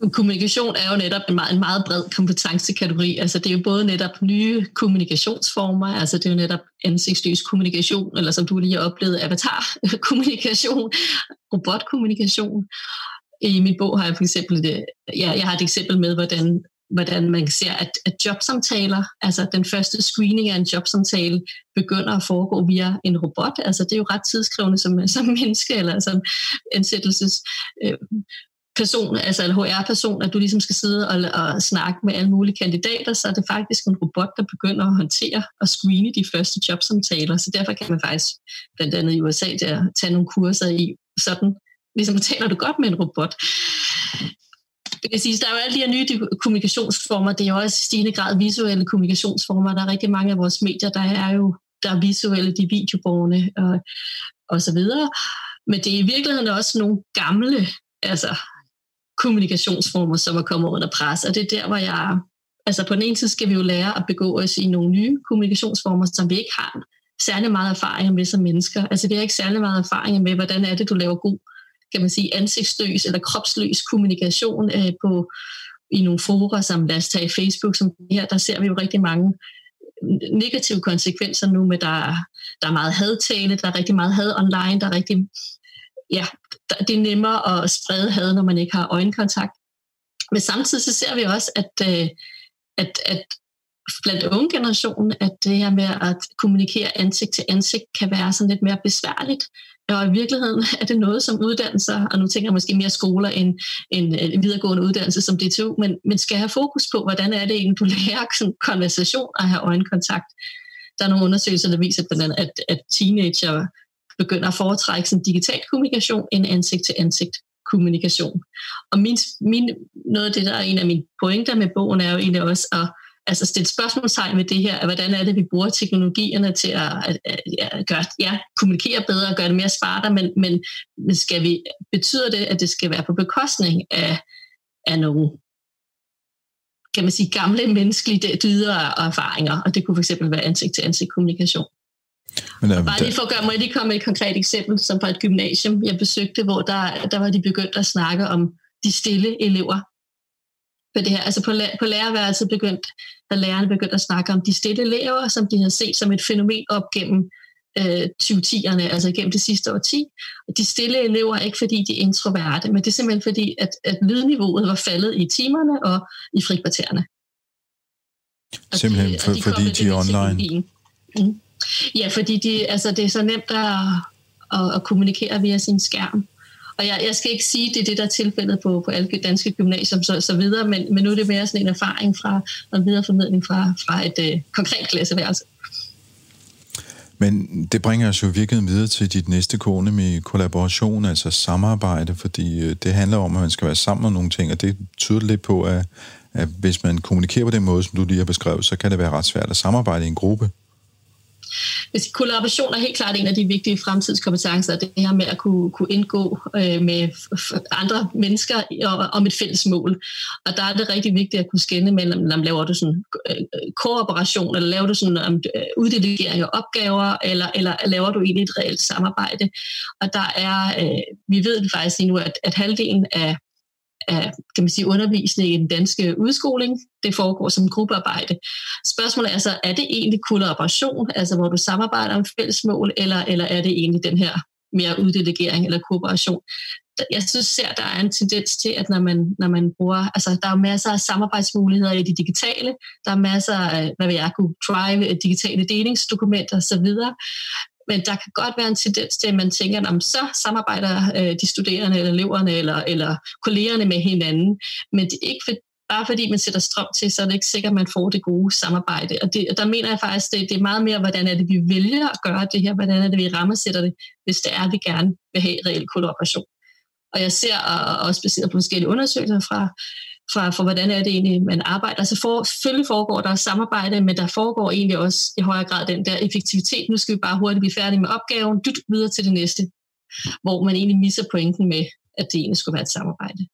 Speaker 2: Kommunikation er jo netop en meget, en meget bred kompetencekategori. Altså det er jo både netop nye kommunikationsformer, altså det er jo netop ansigtsløs kommunikation, eller som du lige har oplevet, avatar-kommunikation, robotkommunikation. I min bog har jeg for eksempel det, ja, jeg har et eksempel med, hvordan hvordan man ser, at, at jobsamtaler, altså den første screening af en jobsamtale, begynder at foregå via en robot. Altså det er jo ret tidskrævende som, som menneske, eller som ansættelses øh, person, altså en HR-person, at du ligesom skal sidde og, og snakke med alle mulige kandidater, så er det faktisk en robot, der begynder at håndtere og screene de første jobsamtaler. Så derfor kan man faktisk blandt andet i USA der tage nogle kurser i sådan, ligesom taler du godt med en robot. Det kan sige, der er jo alle de her nye kommunikationsformer, det er jo også i stigende grad visuelle kommunikationsformer. Der er rigtig mange af vores medier, der er jo der er visuelle, de videoborgerne og, og så videre. Men det er i virkeligheden også nogle gamle altså kommunikationsformer, som er kommet under pres. Og det er der, hvor jeg... Altså på den ene side skal vi jo lære at begå os i nogle nye kommunikationsformer, som vi ikke har særlig meget erfaring med som mennesker. Altså vi har ikke særlig meget erfaring med, hvordan er det, du laver god, kan man sige, ansigtsløs eller kropsløs kommunikation øh, på, i nogle forer, som lad os tage Facebook, som her, der ser vi jo rigtig mange negative konsekvenser nu med, der, der er meget hadtale, der er rigtig meget had online, der er rigtig ja, det er nemmere at sprede had, når man ikke har øjenkontakt. Men samtidig så ser vi også, at, øh, at, at blandt unge generationen, at det her med at kommunikere ansigt til ansigt kan være sådan lidt mere besværligt. Og i virkeligheden er det noget, som uddannelser, og nu tænker jeg måske mere skoler end, end en videregående uddannelse som DTU, men, men skal have fokus på, hvordan er det egentlig, du lærer sådan konversation og have øjenkontakt. Der er nogle undersøgelser, der viser blandt andet, at, at teenager begynder at foretrække sådan digital kommunikation end ansigt-til-ansigt kommunikation. Og min, min, noget af det, der er en af mine pointer med bogen, er jo egentlig også at altså stille spørgsmålstegn ved det her, at hvordan er det, vi bruger teknologierne til at, at, at, at gøre, ja, kommunikere bedre og gøre det mere smartere, men, men, men skal vi, betyder det, at det skal være på bekostning af, af nogle kan man sige, gamle menneskelige dyder og erfaringer, og det kunne fx være ansigt-til-ansigt kommunikation. Men, um, bare lige for at gøre, må jeg lige komme med et konkret eksempel, som fra et gymnasium, jeg besøgte, hvor der, der var de begyndt at snakke om de stille elever. På det her. Altså på, på lærerværelset begyndte, der lærerne begyndte at snakke om de stille elever, som de havde set som et fænomen op gennem øh, 2010'erne, altså gennem det sidste årti. Og de stille elever er ikke fordi, de er introverte, men det er simpelthen fordi, at, at lydniveauet var faldet i timerne og i frikvartererne.
Speaker 1: Simpelthen de, for, de fordi de er online? Mm.
Speaker 2: Ja, fordi de, altså, det er så nemt at, at, at kommunikere via sin skærm. Og jeg, jeg skal ikke sige, at det er det, der er tilfældet på, på alle danske gymnasier så, så videre, men, men nu er det mere sådan en erfaring fra en videreformidling fra, fra et øh, konkret klasseværelse.
Speaker 1: Men det bringer os jo virkelig videre til dit næste kone med kollaboration, altså samarbejde, fordi øh, det handler om, at man skal være sammen om nogle ting, og det tyder lidt på, at, at hvis man kommunikerer på den måde, som du lige har beskrevet, så kan det være ret svært at samarbejde i en gruppe.
Speaker 2: Hvis kollaboration er helt klart en af de vigtige fremtidskompetencer, det her med at kunne, kunne indgå øh, med andre mennesker om et fælles mål. Og der er det rigtig vigtigt at kunne skænde mellem, om laver du sådan øh, øh, kooperation, eller laver du sådan um, uddelegering af opgaver, eller, eller laver du egentlig et reelt samarbejde. Og der er, øh, vi ved faktisk nu, at, at halvdelen af af kan man sige, undervisning i den danske udskoling. Det foregår som gruppearbejde. Spørgsmålet er så, er det egentlig kollaboration, altså hvor du samarbejder om fælles mål, eller, eller er det egentlig den her mere uddelegering eller kooperation? Jeg synes, at der er en tendens til, at når man, når man bruger, altså der er masser af samarbejdsmuligheder i det digitale, der er masser af, hvad vil jeg kunne drive, øh, digitale delingsdokumenter osv., men der kan godt være en tendens til, at man tænker, at så samarbejder øh, de studerende eller eleverne eller, eller kollegerne med hinanden. Men det er ikke for, bare fordi man sætter strøm til, så er det ikke sikkert, at man får det gode samarbejde. Og det, der mener jeg faktisk, det, det er meget mere, hvordan er det, vi vælger at gøre det her, hvordan er det, vi rammesætter det, hvis det er, at vi gerne vil have reel kollaboration. Og jeg ser, og også baseret på forskellige undersøgelser fra fra, for hvordan er det egentlig, man arbejder. Så for, selvfølgelig foregår der samarbejde, men der foregår egentlig også i højere grad den der effektivitet. Nu skal vi bare hurtigt blive færdige med opgaven, dyt videre til det næste, hvor man egentlig misser pointen med, at det egentlig skulle være et samarbejde.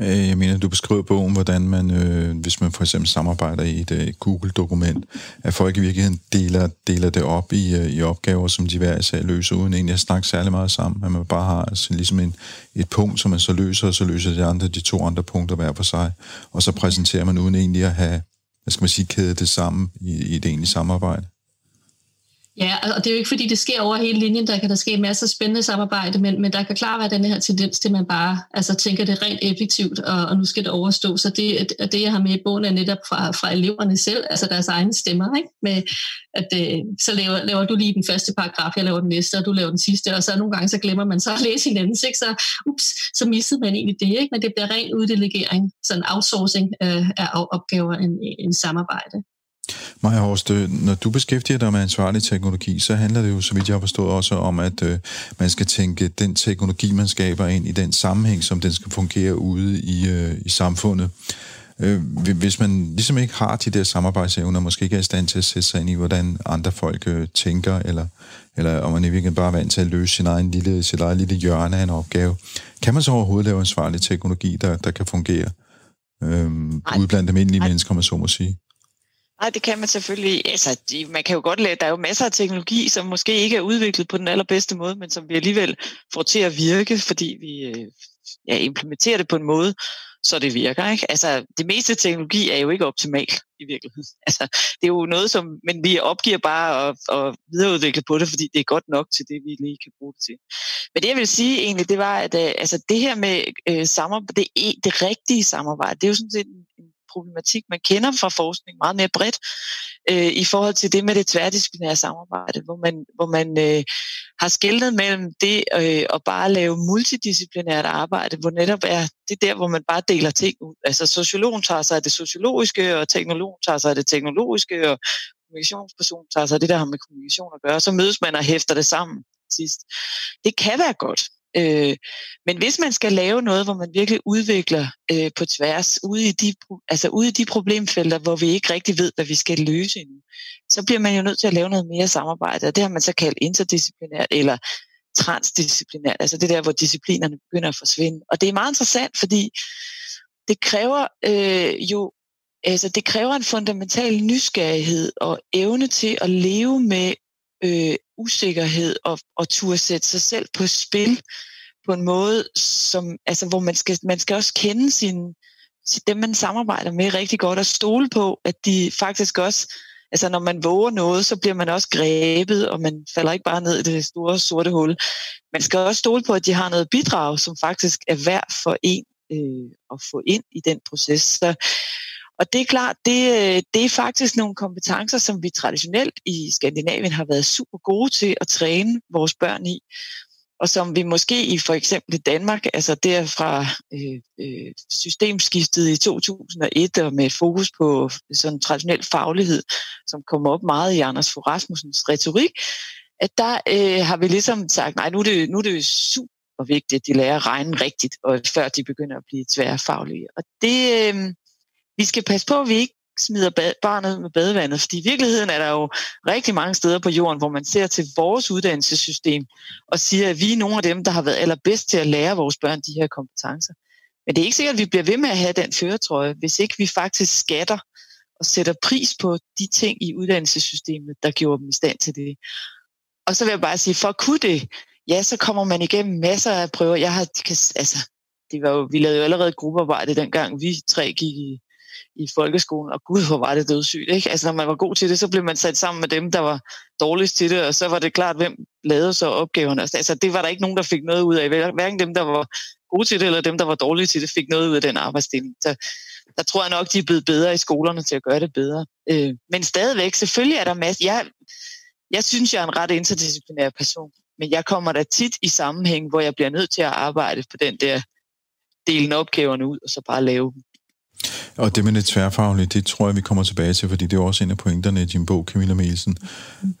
Speaker 1: Øh, jeg mener, du beskriver bogen, hvordan man, øh, hvis man for eksempel samarbejder i et øh, Google-dokument, at folk i virkeligheden deler, deler det op i, øh, i opgaver, som de hver især løser, uden egentlig at snakke særlig meget sammen. At man bare har altså, ligesom en, et punkt, som man så løser, og så løser de andre de to andre punkter hver for sig. Og så præsenterer man uden egentlig at have, hvad skal man sige, kædet det sammen i, i et egentligt samarbejde.
Speaker 2: Ja, og det er jo ikke fordi, det sker over hele linjen. Der kan der ske masser af spændende samarbejde, men, men der kan klart være den her tendens til, at man bare altså, tænker det rent effektivt, og, og nu skal det overstå. Så det, det, jeg har med i bogen, er netop fra, fra eleverne selv, altså deres egne stemmer. Ikke? Med, at øh, så laver, laver du lige den første paragraf, jeg laver den næste, og du laver den sidste, og så nogle gange så glemmer man så at læse hinanden, ikke? så ups, så missede man egentlig det. Ikke? Men det bliver ren uddelegering, sådan outsourcing øh, af opgaver end, end samarbejde.
Speaker 1: Maja Horst, når du beskæftiger dig med ansvarlig teknologi, så handler det jo, så vidt jeg har forstået, også om, at øh, man skal tænke den teknologi, man skaber ind i den sammenhæng, som den skal fungere ude i, øh, i samfundet. Øh, hvis man ligesom ikke har de der samarbejdsevner, måske ikke er i stand til at sætte sig ind i, hvordan andre folk øh, tænker, eller, eller om man i virkeligheden bare er vant til at løse sin egen lille, sit eget lille hjørne af en opgave, kan man så overhovedet lave ansvarlig teknologi, der, der kan fungere øh, ude blandt almindelige mennesker, man så må sige?
Speaker 3: Nej, det kan man selvfølgelig. Altså, de, man kan jo godt lade, der er jo masser af teknologi, som måske ikke er udviklet på den allerbedste måde, men som vi alligevel får til at virke, fordi vi øh, ja, implementerer det på en måde, så det virker. Ikke? Altså, det meste teknologi er jo ikke optimal i virkeligheden. Altså, det er jo noget, som, men vi opgiver bare at, at videreudvikle på det, fordi det er godt nok til det, vi lige kan bruge det til. Men det, jeg vil sige egentlig, det var, at øh, altså, det her med øh, samarbejde, det, det rigtige samarbejde, det er jo sådan set en, en problematik, man kender fra forskning meget mere bredt øh, i forhold til det med det tværdisciplinære samarbejde, hvor man, hvor man øh, har skældnet mellem det øh, at bare lave multidisciplinært arbejde, hvor netop er det der, hvor man bare deler ting ud. Altså sociologen tager sig af det sociologiske, og teknologen tager sig af det teknologiske, og kommunikationspersonen tager sig af det, der har med kommunikation at gøre. Så mødes man og hæfter det sammen sidst. Det kan være godt. Øh, men hvis man skal lave noget, hvor man virkelig udvikler øh, på tværs, ude i, de, altså ude i de problemfelter, hvor vi ikke rigtig ved, hvad vi skal løse endnu, så bliver man jo nødt til at lave noget mere samarbejde, og det har man så kaldt interdisciplinært eller transdisciplinært, altså det der, hvor disciplinerne begynder at forsvinde. Og det er meget interessant, fordi det kræver øh, jo altså det kræver en fundamental nysgerrighed og evne til at leve med øh, usikkerhed og, og turde sætte sig selv på spil på en måde, som, altså, hvor man skal, man skal også kende sin, dem, man samarbejder med rigtig godt og stole på, at de faktisk også, altså når man våger noget, så bliver man også grebet, og man falder ikke bare ned i det store sorte hul. Man skal også stole på, at de har noget bidrag, som faktisk er værd for en øh, at få ind i den proces. Så, og det er klart, det, øh, det er faktisk nogle kompetencer, som vi traditionelt i Skandinavien har været super gode til at træne vores børn i. og som vi måske i for eksempel i Danmark, altså der fra øh, øh, systemskiftet i 2001 og med fokus på sådan traditionel faglighed, som kommer op meget i Anders Fogh Rasmussens retorik, at der øh, har vi ligesom sagt, nej, nu er det, nu er det super vigtigt, at de lærer at regne rigtigt, og før de begynder at blive tværfaglige. Og det, øh, vi skal passe på, at vi ikke smider barnet med badevandet, fordi i virkeligheden er der jo rigtig mange steder på jorden, hvor man ser til vores uddannelsessystem og siger, at vi er nogle af dem, der har været allerbedst til at lære vores børn de her kompetencer. Men det er ikke sikkert, at vi bliver ved med at have den føretrøje, hvis ikke vi faktisk skatter og sætter pris på de ting i uddannelsessystemet, der gjorde dem i stand til det. Og så vil jeg bare sige, for at kunne det, ja, så kommer man igennem masser af prøver. Jeg har, altså, det var jo, vi lavede jo allerede gruppearbejde dengang vi tre gik i i folkeskolen, og gud, hvor var det dødssygt. Ikke? Altså, når man var god til det, så blev man sat sammen med dem, der var dårligst til det, og så var det klart, hvem lavede så opgaverne. Altså, altså det var der ikke nogen, der fik noget ud af. Hverken dem, der var gode til det, eller dem, der var dårlige til det, fik noget ud af den arbejdsdeling. Så der tror jeg nok, de er blevet bedre i skolerne til at gøre det bedre. Øh, men stadigvæk, selvfølgelig er der masser. Jeg, jeg synes, jeg er en ret interdisciplinær person, men jeg kommer da tit i sammenhæng, hvor jeg bliver nødt til at arbejde på den der delen opgaverne ud, og så bare lave dem.
Speaker 1: Og det med det tværfaglige, det tror jeg, vi kommer tilbage til, fordi det er også en af pointerne i din bog, Camilla Mielsen.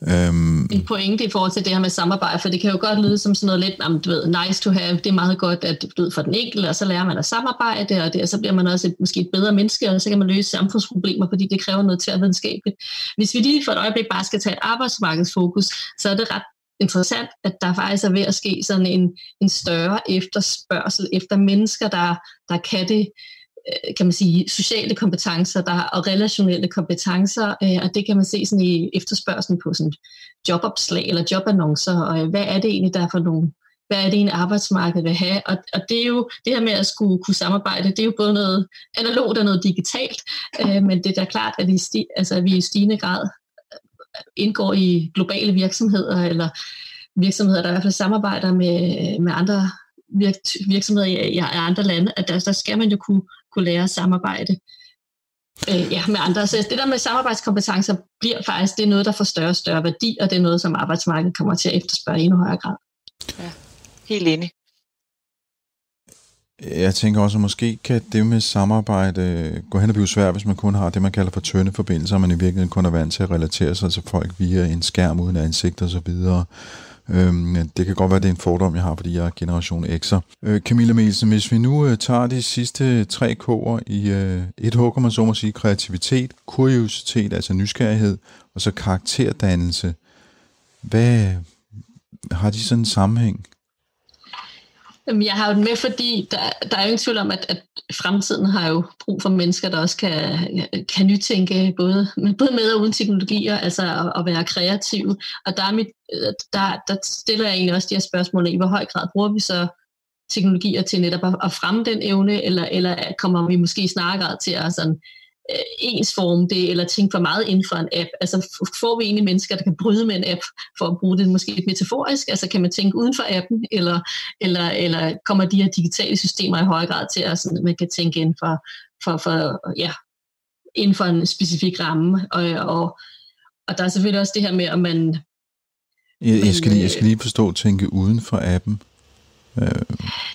Speaker 2: Øhm. En pointe i forhold til det her med samarbejde, for det kan jo godt lyde som sådan noget lidt, om, du ved, nice to have, det er meget godt at, du ved, for den enkelte, og så lærer man at samarbejde, og, det, og så bliver man også et, måske et bedre menneske, og så kan man løse samfundsproblemer, fordi det kræver noget tværvidenskabeligt. Hvis vi lige for et øjeblik bare skal tage et arbejdsmarkedsfokus, så er det ret interessant, at der faktisk er ved at ske sådan en, en større efterspørgsel efter mennesker, der, der kan det Øh, kan man sige, sociale kompetencer der, og relationelle kompetencer, øh, og det kan man se sådan i efterspørgselen på sådan jobopslag eller jobannoncer, og øh, hvad er det egentlig, der er for nogle hvad er det en arbejdsmarked vil have, og, og det er jo det her med at skulle kunne samarbejde, det er jo både noget analogt og noget digitalt, øh, men det er da klart, at, i sti, altså, at vi i stigende grad øh, indgår i globale virksomheder, eller virksomheder, der i hvert fald samarbejder med, med andre virksomheder i, i andre lande, at der, der skal man jo kunne kunne lære at samarbejde øh, ja, med andre. Så det der med samarbejdskompetencer bliver faktisk det er noget, der får større og større værdi, og det er noget, som arbejdsmarkedet kommer til at efterspørge i endnu højere grad.
Speaker 3: Ja, helt enig.
Speaker 1: Jeg tænker også, at måske kan det med samarbejde gå hen og blive svært, hvis man kun har det, man kalder for tynde forbindelser, og man i virkeligheden kun er vant til at relatere sig til folk via en skærm uden ansigt og så videre. Øhm, det kan godt være, det er en fordom, jeg har, fordi jeg er generation X'er. Øh, Camilla Mielsen, hvis vi nu øh, tager de sidste tre K'er i øh, et H, kan man så må sige, kreativitet, kuriositet, altså nysgerrighed, og så karakterdannelse. Hvad har de sådan en sammenhæng?
Speaker 2: Jeg har jo den med, fordi der, der er jo ingen tvivl om, at, at fremtiden har jo brug for mennesker, der også kan, kan nytænke både, både med og uden teknologier, altså at, at være kreative. Og der, er mit, der, der stiller jeg egentlig også de her spørgsmål i, hvor høj grad bruger vi så teknologier til netop at, at fremme den evne, eller, eller kommer vi måske snarere grad til at sådan, øh, ensforme det, eller tænke for meget inden for en app. Altså får vi egentlig mennesker, der kan bryde med en app, for at bruge det måske lidt metaforisk? Altså kan man tænke uden for appen, eller, eller, eller kommer de her digitale systemer i høj grad til, at sådan, man kan tænke inden for, for, for, ja, inden for en specifik ramme? Og, og, og der er selvfølgelig også det her med, at man...
Speaker 1: Jeg, jeg, skal, lige, jeg skal lige forstå at tænke uden for appen. Øh.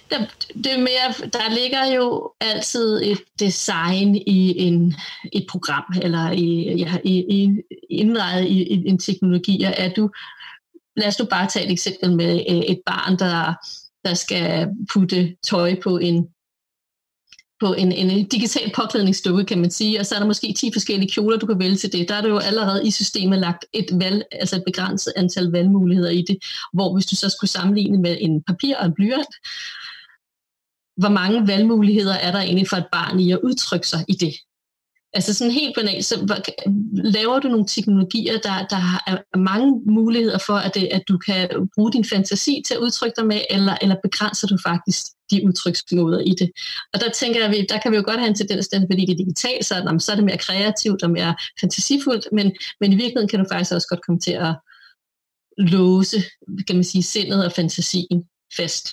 Speaker 2: Der, det er mere, der ligger jo altid et design i en, et program, eller i, ja, i, i, indrejet i, i en teknologi. Er du, lad os nu bare tage et eksempel med øh, et barn, der, der skal putte tøj på en på en, en digital påklædningsdukke, kan man sige, og så er der måske 10 forskellige kjoler, du kan vælge til det. Der er det jo allerede i systemet lagt et, valg, altså et begrænset antal valgmuligheder i det, hvor hvis du så skulle sammenligne med en papir og en blyant, hvor mange valgmuligheder er der egentlig for et barn i at udtrykke sig i det? Altså sådan helt banalt, så laver du nogle teknologier, der, der har mange muligheder for, at, det, at du kan bruge din fantasi til at udtrykke dig med, eller, eller begrænser du faktisk de udtryksmåder i det. Og der tænker jeg, at der kan vi jo godt have en tendens til, fordi det er digitalt, så, så er det mere kreativt og mere fantasifuldt, men, men i virkeligheden kan du faktisk også godt komme til at låse, kan man sige, sindet og fantasien fast.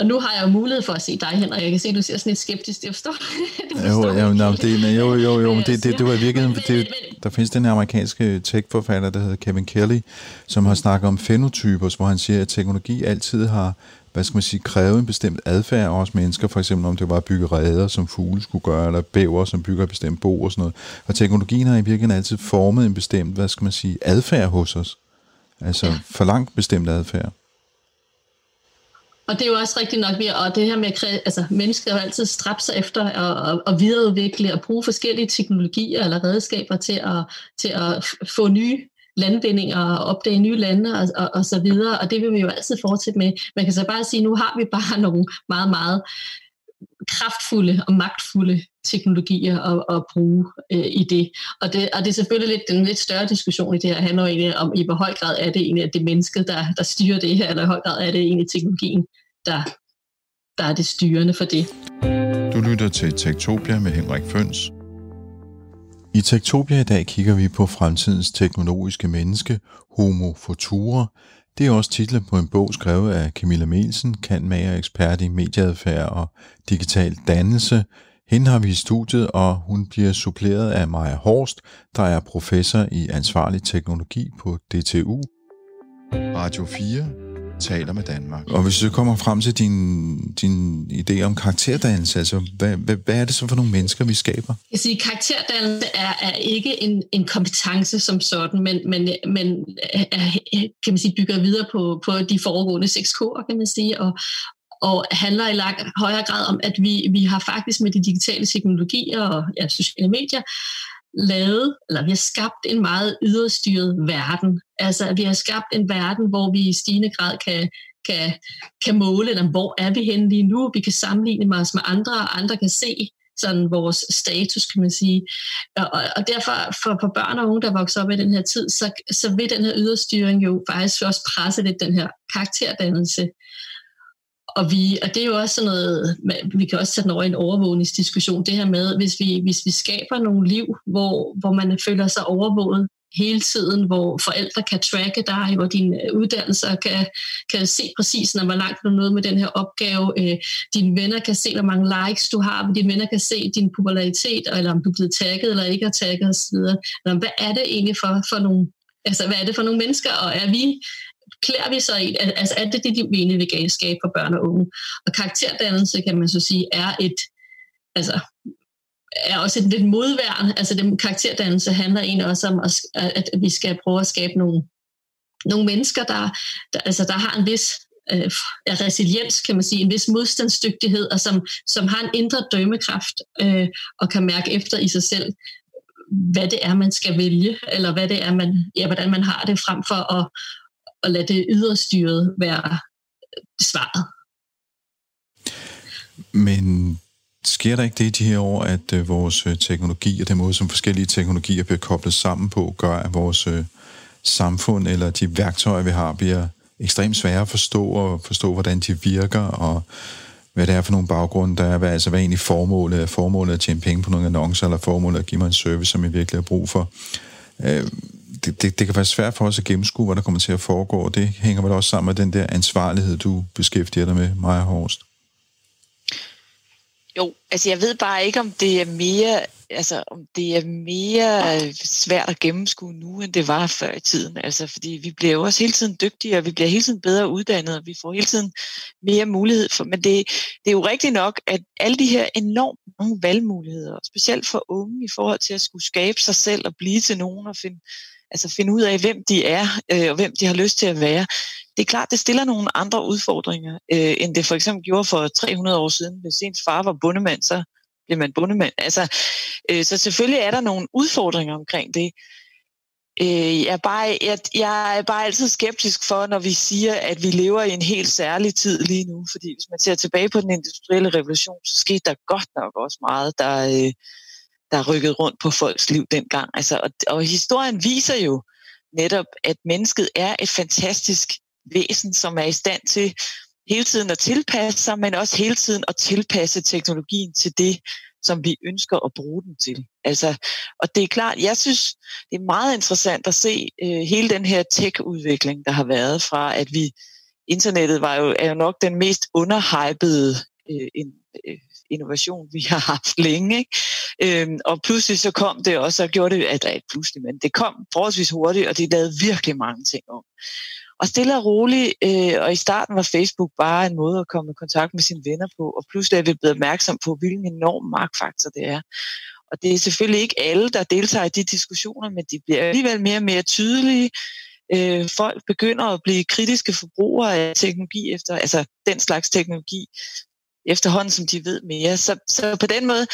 Speaker 2: Og nu har jeg jo mulighed for at se dig, Henrik. Jeg kan se, at du ser sådan lidt skeptisk. Jeg forstår.
Speaker 1: du forstår jo, ja, no, det, jo, jo, jo, men det, det, det var i virkeligheden...
Speaker 2: Men, men, men,
Speaker 1: Der findes den amerikanske tech-forfatter, der hedder Kevin Kelly, som har snakket om fenotyper, hvor han siger, at teknologi altid har hvad skal man sige, kræve en bestemt adfærd af os mennesker, for eksempel om det var at bygge redder, som fugle skulle gøre, eller bæver, som bygger et bestemt bo og sådan noget. Og teknologien har i virkeligheden altid formet en bestemt, hvad skal man sige, adfærd hos os. Altså ja. for langt bestemt adfærd.
Speaker 2: Og det er jo også rigtigt nok, og det her med, at altså, mennesker har altid stræbt sig efter at, at, at videreudvikle og bruge forskellige teknologier eller redskaber til at, til at få nye landvindinger og opdage nye lande og, og, og så videre, og det vil vi jo altid fortsætte med. Man kan så bare sige, at nu har vi bare nogle meget, meget kraftfulde og magtfulde teknologier at, at bruge øh, i det. Og, det. og det er selvfølgelig lidt, den lidt større diskussion i det her handler egentlig om, i hvor høj grad er det egentlig at det mennesket, der, der styrer det her, eller i høj grad er det egentlig teknologien, der, der er det styrende for det.
Speaker 1: Du lytter til Tektopia med Henrik Føns. I Tektopia i dag kigger vi på fremtidens teknologiske menneske, Homo Futura. Det er også titlen på en bog skrevet af Camilla Melsen, kendmager ekspert i medieadfærd og digital dannelse. Hende har vi i studiet, og hun bliver suppleret af Maja Horst, der er professor i ansvarlig teknologi på DTU. Radio 4 taler med Danmark. Og hvis du kommer frem til din, din idé om karakterdannelse, altså hvad, hvad, hvad er det så for nogle mennesker, vi skaber?
Speaker 2: Jeg siger, karakterdannelse er, er ikke en, en kompetence som sådan, men, men, men er, kan man sige, bygger videre på, på de foregående 6 K'er, kan man sige, og, og handler i lang, højere grad om, at vi, vi har faktisk med de digitale teknologier og ja, sociale medier lavet, eller vi har skabt en meget yderstyret verden. Altså, at vi har skabt en verden, hvor vi i stigende grad kan, kan, kan måle, eller hvor er vi henne lige nu. Vi kan sammenligne os med andre, og andre kan se sådan vores status, kan man sige. Og, og derfor for, for børn og unge, der vokser op i den her tid, så, så vil den her yderstyring jo faktisk også presse lidt den her karakterdannelse. Og, vi, og det er jo også sådan noget, vi kan også sætte den over i en overvågningsdiskussion, det her med, hvis vi, hvis vi skaber nogle liv, hvor, hvor man føler sig overvåget hele tiden, hvor forældre kan tracke dig, hvor dine uddannelser kan, kan se præcis, når hvor langt du er nået med den her opgave. Øh, dine venner kan se, hvor mange likes du har, dine venner kan se din popularitet, eller om du er blevet tagget eller ikke er tagget osv. Hvad er det egentlig for, for nogle Altså, hvad er det for nogle mennesker, og er vi klæder vi så i, altså er det det, vi egentlig vil skabe for børn og unge? Og karakterdannelse, kan man så sige, er et, altså, er også et lidt modværn. Altså den karakterdannelse handler egentlig også om, at, at vi skal prøve at skabe nogle, nogle mennesker, der, der, altså, der har en vis øh, resiliens, kan man sige, en vis modstandsdygtighed, og som, som har en indre dømmekraft øh, og kan mærke efter i sig selv, hvad det er, man skal vælge, eller hvad det er, man, ja, hvordan man har det, frem for at, at lade det yderstyret være svaret.
Speaker 1: Men sker der ikke det i de her år, at øh, vores øh, teknologi og den måde, som forskellige teknologier bliver koblet sammen på, gør, at vores øh, samfund eller de værktøjer, vi har, bliver ekstremt svære at forstå og forstå, hvordan de virker, og hvad det er for nogle baggrunde, der er, hvad, altså hvad er egentlig formålet? Er formålet at tjene penge på nogle annoncer, eller formålet at give mig en service, som jeg virkelig har brug for? Øh, det, det, det kan være svært for os at gennemskue, hvad der kommer til at foregå, og det hænger vel også sammen med den der ansvarlighed, du beskæftiger dig med, Maja Horst.
Speaker 3: Jo, altså jeg ved bare ikke, om det er mere, altså om det er mere øh, svært at gennemskue nu, end det var før i tiden. Altså fordi vi bliver jo også hele tiden dygtigere, og vi bliver hele tiden bedre uddannet, og vi får hele tiden mere mulighed for. Men det, det er jo rigtigt nok, at alle de her enormt mange valgmuligheder, specielt for unge i forhold til at skulle skabe sig selv og blive til nogen og finde altså finde ud af, hvem de er, øh, og hvem de har lyst til at være. Det er klart, det stiller nogle andre udfordringer, øh, end det for eksempel gjorde for 300 år siden. Hvis ens far var bundemand, så blev man bundemand. Altså, øh, så selvfølgelig er der nogle udfordringer omkring det. Øh, jeg, er bare, jeg, jeg er bare altid skeptisk for, når vi siger, at vi lever i en helt særlig tid lige nu. Fordi hvis man ser tilbage på den industrielle revolution, så skete der godt nok også meget, der, øh, der rykkede rundt på folks liv dengang. Altså, og, og historien viser jo netop, at mennesket er et fantastisk væsen, som er i stand til hele tiden at tilpasse sig, men også hele tiden at tilpasse teknologien til det, som vi ønsker at bruge den til. Altså, og det er klart, jeg synes, det er meget interessant at se øh, hele den her tech-udvikling, der har været fra, at vi internettet var jo, er jo nok den mest underhypede øh, en øh, innovation, vi har haft længe. Ikke? Øhm, og pludselig så kom det også, og gjorde det, at ikke pludselig, men det kom forholdsvis hurtigt, og det lavede virkelig mange ting om. Og stille og roligt, øh, og i starten var Facebook bare en måde at komme i kontakt med sine venner på, og pludselig er vi blevet opmærksom på, hvilken enorm magtfaktor det er. Og det er selvfølgelig ikke alle, der deltager i de diskussioner, men de bliver alligevel mere og mere tydelige. Øh, folk begynder at blive kritiske forbrugere af teknologi efter, altså den slags teknologi, efterhånden som de ved mere. Så, så på den måde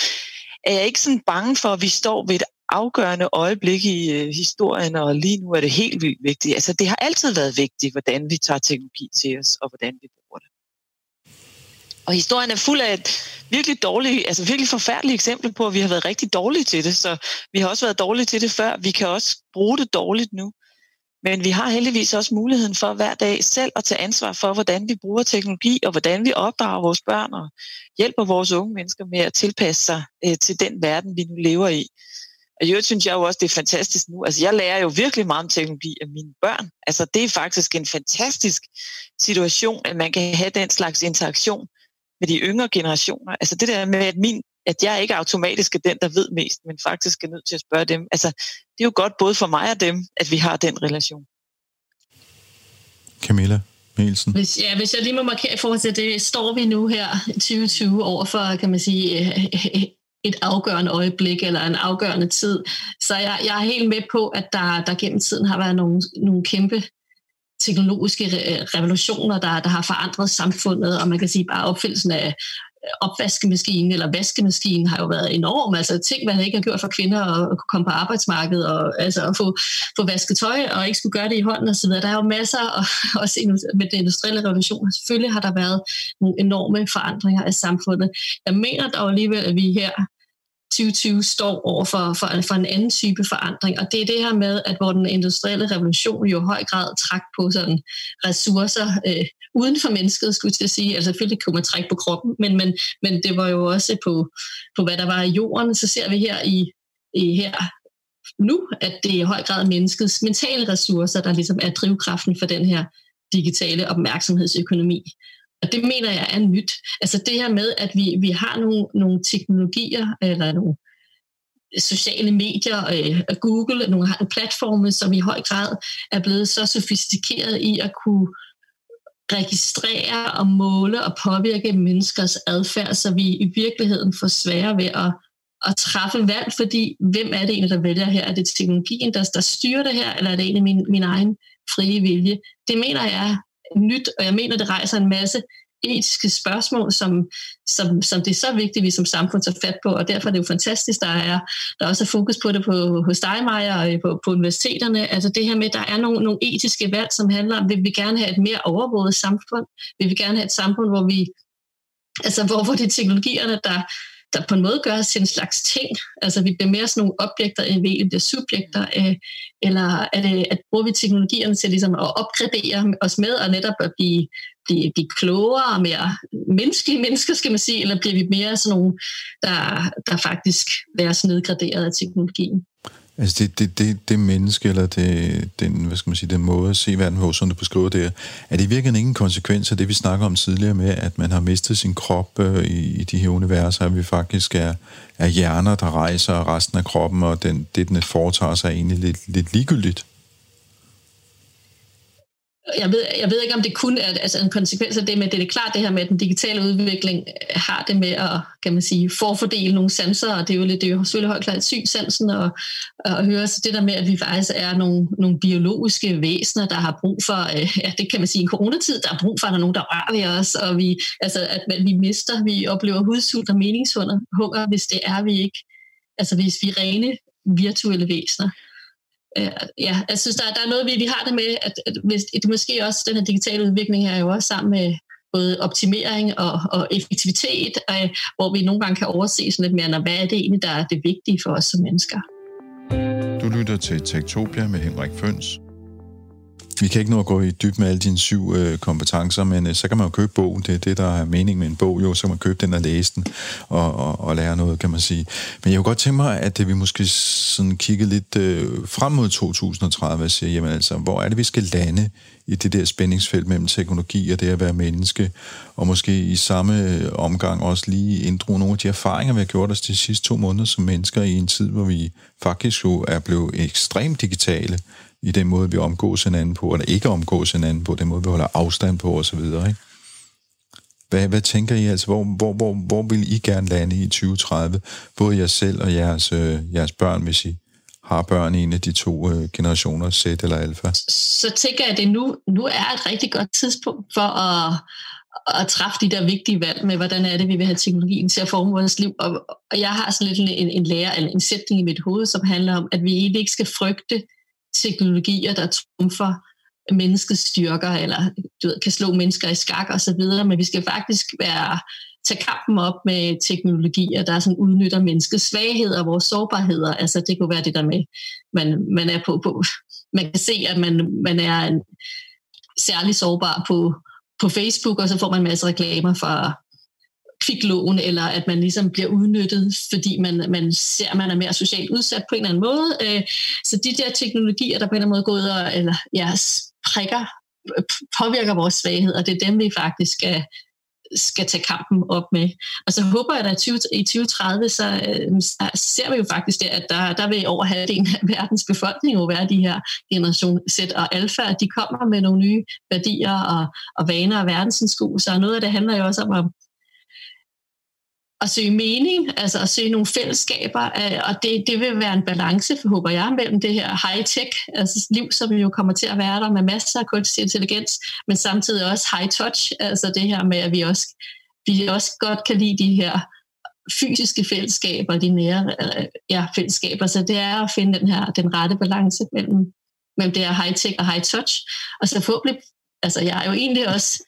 Speaker 3: er jeg ikke sådan bange for, at vi står ved et afgørende øjeblik i øh, historien, og lige nu er det helt vildt vigtigt. Altså det har altid været vigtigt, hvordan vi tager teknologi til os, og hvordan vi bruger det. Og historien er fuld af et virkelig dårligt, altså virkelig forfærdeligt eksempel på, at vi har været rigtig dårlige til det. Så vi har også været dårlige til det før. Vi kan også bruge det dårligt nu. Men vi har heldigvis også muligheden for hver dag selv at tage ansvar for, hvordan vi bruger teknologi, og hvordan vi opdrager vores børn og hjælper vores unge mennesker med at tilpasse sig øh, til den verden, vi nu lever i. Og jeg synes jeg jo også, det er fantastisk nu. Altså, jeg lærer jo virkelig meget om teknologi af mine børn. Altså, det er faktisk en fantastisk situation, at man kan have den slags interaktion med de yngre generationer. Altså, det der med, at, min, at jeg ikke automatisk er den, der ved mest, men faktisk er nødt til at spørge dem. Altså, det er jo godt både for mig og dem, at vi har den relation.
Speaker 1: Camilla? Nielsen.
Speaker 2: Hvis, ja, hvis jeg lige må markere i forhold til det, står vi nu her 2020 over for, kan man sige, et afgørende øjeblik eller en afgørende tid. Så jeg, jeg er helt med på, at der, der gennem tiden har været nogle, nogle kæmpe teknologiske revolutioner, der, der har forandret samfundet, og man kan sige bare opfyldelsen af opvaskemaskinen eller vaskemaskinen har jo været enorm. Altså ting, man ikke har gjort for kvinder at, komme på arbejdsmarkedet og altså at få, få vasket tøj og ikke skulle gøre det i hånden osv. Der er jo masser, og også med den industrielle revolution. Selvfølgelig har der været nogle enorme forandringer af samfundet. Jeg mener dog alligevel, at vi her 2020 står over for, for, for en anden type forandring, og det er det her med, at hvor den industrielle revolution jo i høj grad træk på sådan ressourcer øh, uden for mennesket, skulle jeg sige. Altså selvfølgelig kunne man trække på kroppen, men, men, men det var jo også på, på, hvad der var i jorden. Så ser vi her i, i her nu, at det er i høj grad menneskets mentale ressourcer, der ligesom er drivkraften for den her digitale opmærksomhedsøkonomi. Og det mener jeg er nyt. Altså det her med, at vi, vi har nogle, nogle teknologier, eller nogle sociale medier, øh, Google, nogle platforme, som i høj grad er blevet så sofistikeret i at kunne registrere og måle og påvirke menneskers adfærd, så vi i virkeligheden får svære ved at, at træffe valg, fordi hvem er det egentlig, der vælger her? Er det teknologien, der, der styrer det her, eller er det egentlig min, min egen frie vilje? Det mener jeg nyt, og jeg mener, det rejser en masse etiske spørgsmål, som, som, som det er så vigtigt, vi som samfund tager fat på, og derfor er det jo fantastisk, der er, der også er fokus på det på, hos dig, Maja, og på, på universiteterne. Altså det her med, at der er nogle, nogle etiske valg, som handler om, vil vi gerne have et mere overvåget samfund? Vil vi gerne have et samfund, hvor vi altså hvor, hvor det er teknologierne, der, der på en måde gør os til en slags ting. Altså vi bliver mere sådan nogle objekter, end vi bliver subjekter. Øh, eller er det, at bruger vi teknologierne til ligesom at opgradere os med, og netop at blive, blive, blive klogere og mere menneskelige mennesker, skal man sige, eller bliver vi mere sådan nogle, der, der faktisk være nedgraderet af teknologien?
Speaker 1: Altså det, det, det, det menneske, eller det, den, hvad skal man sige, den måde at se verden på, som du beskriver det, er det virkelig ingen konsekvens af det, vi snakker om tidligere med, at man har mistet sin krop øh, i, i de her universer, at vi faktisk er, er hjerner, der rejser resten af kroppen, og den, det, den foretager sig, er egentlig lidt, lidt ligegyldigt?
Speaker 2: Jeg ved, jeg ved ikke, om det kun er altså en konsekvens af det, men det er klart det her med, at den digitale udvikling har det med at, kan man sige, forfordele nogle sanser, og det er jo, lidt, det er jo selvfølgelig højt klart synssansen, og, og høre så det der med, at vi faktisk er nogle, nogle biologiske væsener, der har brug for, øh, ja, det kan man sige, en coronatid, der har brug for, at der er nogen, der rører ved os, og vi, altså, at vi mister, vi oplever hudsult og meningshunger, hvis det er vi ikke, altså hvis vi er rene virtuelle væsener. Øh, ja, jeg synes, der, der er noget, vi, vi har det med, at, at hvis, det måske også, den her digitale udvikling er jo også sammen med både optimering og, og effektivitet, øh, hvor vi nogle gange kan overse sådan lidt mere, når, hvad er det egentlig, der er det vigtige for os som mennesker.
Speaker 1: Du lytter til Tektopia med Henrik Føns. Vi kan ikke nå at gå i dyb med alle dine syv øh, kompetencer, men øh, så kan man jo købe bogen. Det er det, der er mening med en bog, jo. Så kan man købe den og læse den og, og, og lære noget, kan man sige. Men jeg kunne godt tænke mig, at øh, vi måske sådan kigge lidt øh, frem mod 2030 og siger, jamen altså, hvor er det, vi skal lande i det der spændingsfelt mellem teknologi og det at være menneske, og måske i samme øh, omgang også lige inddro nogle af de erfaringer, vi har gjort os de sidste to måneder som mennesker i en tid, hvor vi faktisk jo er blevet ekstremt digitale i den måde, vi omgås hinanden på, eller ikke omgås hinanden på, den måde, vi holder afstand på osv., ikke? Hvad, hvad tænker I altså? Hvor, hvor, hvor, hvor vil I gerne lande i 2030? Både jer selv og jeres, øh, jeres børn, hvis I har børn i en af de to øh, generationer, Z eller alfa?
Speaker 2: Så tænker jeg, at det nu, nu er et rigtig godt tidspunkt for at, at træffe de der vigtige valg med, hvordan er det, vi vil have teknologien til at forme vores liv. Og, og jeg har sådan lidt en, en lærer, eller en sætning i mit hoved, som handler om, at vi egentlig ikke skal frygte teknologier, der trumfer menneskets styrker, eller du ved, kan slå mennesker i skak og så videre, men vi skal faktisk være tage kampen op med teknologier, der sådan udnytter menneskets svagheder og vores sårbarheder. Altså det kunne være det der med, man, man er på, på man kan se, at man, man er en særlig sårbar på, på Facebook, og så får man en masse reklamer for kviklån, eller at man ligesom bliver udnyttet, fordi man, man ser, at man er mere socialt udsat på en eller anden måde. Øh, så de der teknologier, der på en eller anden måde går ud og eller, ja, prikker, påvirker vores svagheder, det er dem, vi faktisk skal, skal tage kampen op med. Og så håber jeg, at i 2030, så, øh, så ser vi jo faktisk det, at der, der vil over halvdelen af verdens befolkning jo være de her generation Z og alfa, de kommer med nogle nye værdier og, og vaner og verdensindskuelser. Og noget af det handler jo også om at at søge mening, altså at søge nogle fællesskaber, øh, og det, det vil være en balance, håber jeg, mellem det her high-tech, altså liv, som jo kommer til at være der med masser af kunstig intelligens, men samtidig også high-touch, altså det her med, at vi også, vi også godt kan lide de her fysiske fællesskaber, de nære øh, ja, fællesskaber, så det er at finde den her den rette balance mellem, mellem det her high-tech og high-touch, og så forhåbentlig, altså jeg er jo egentlig også,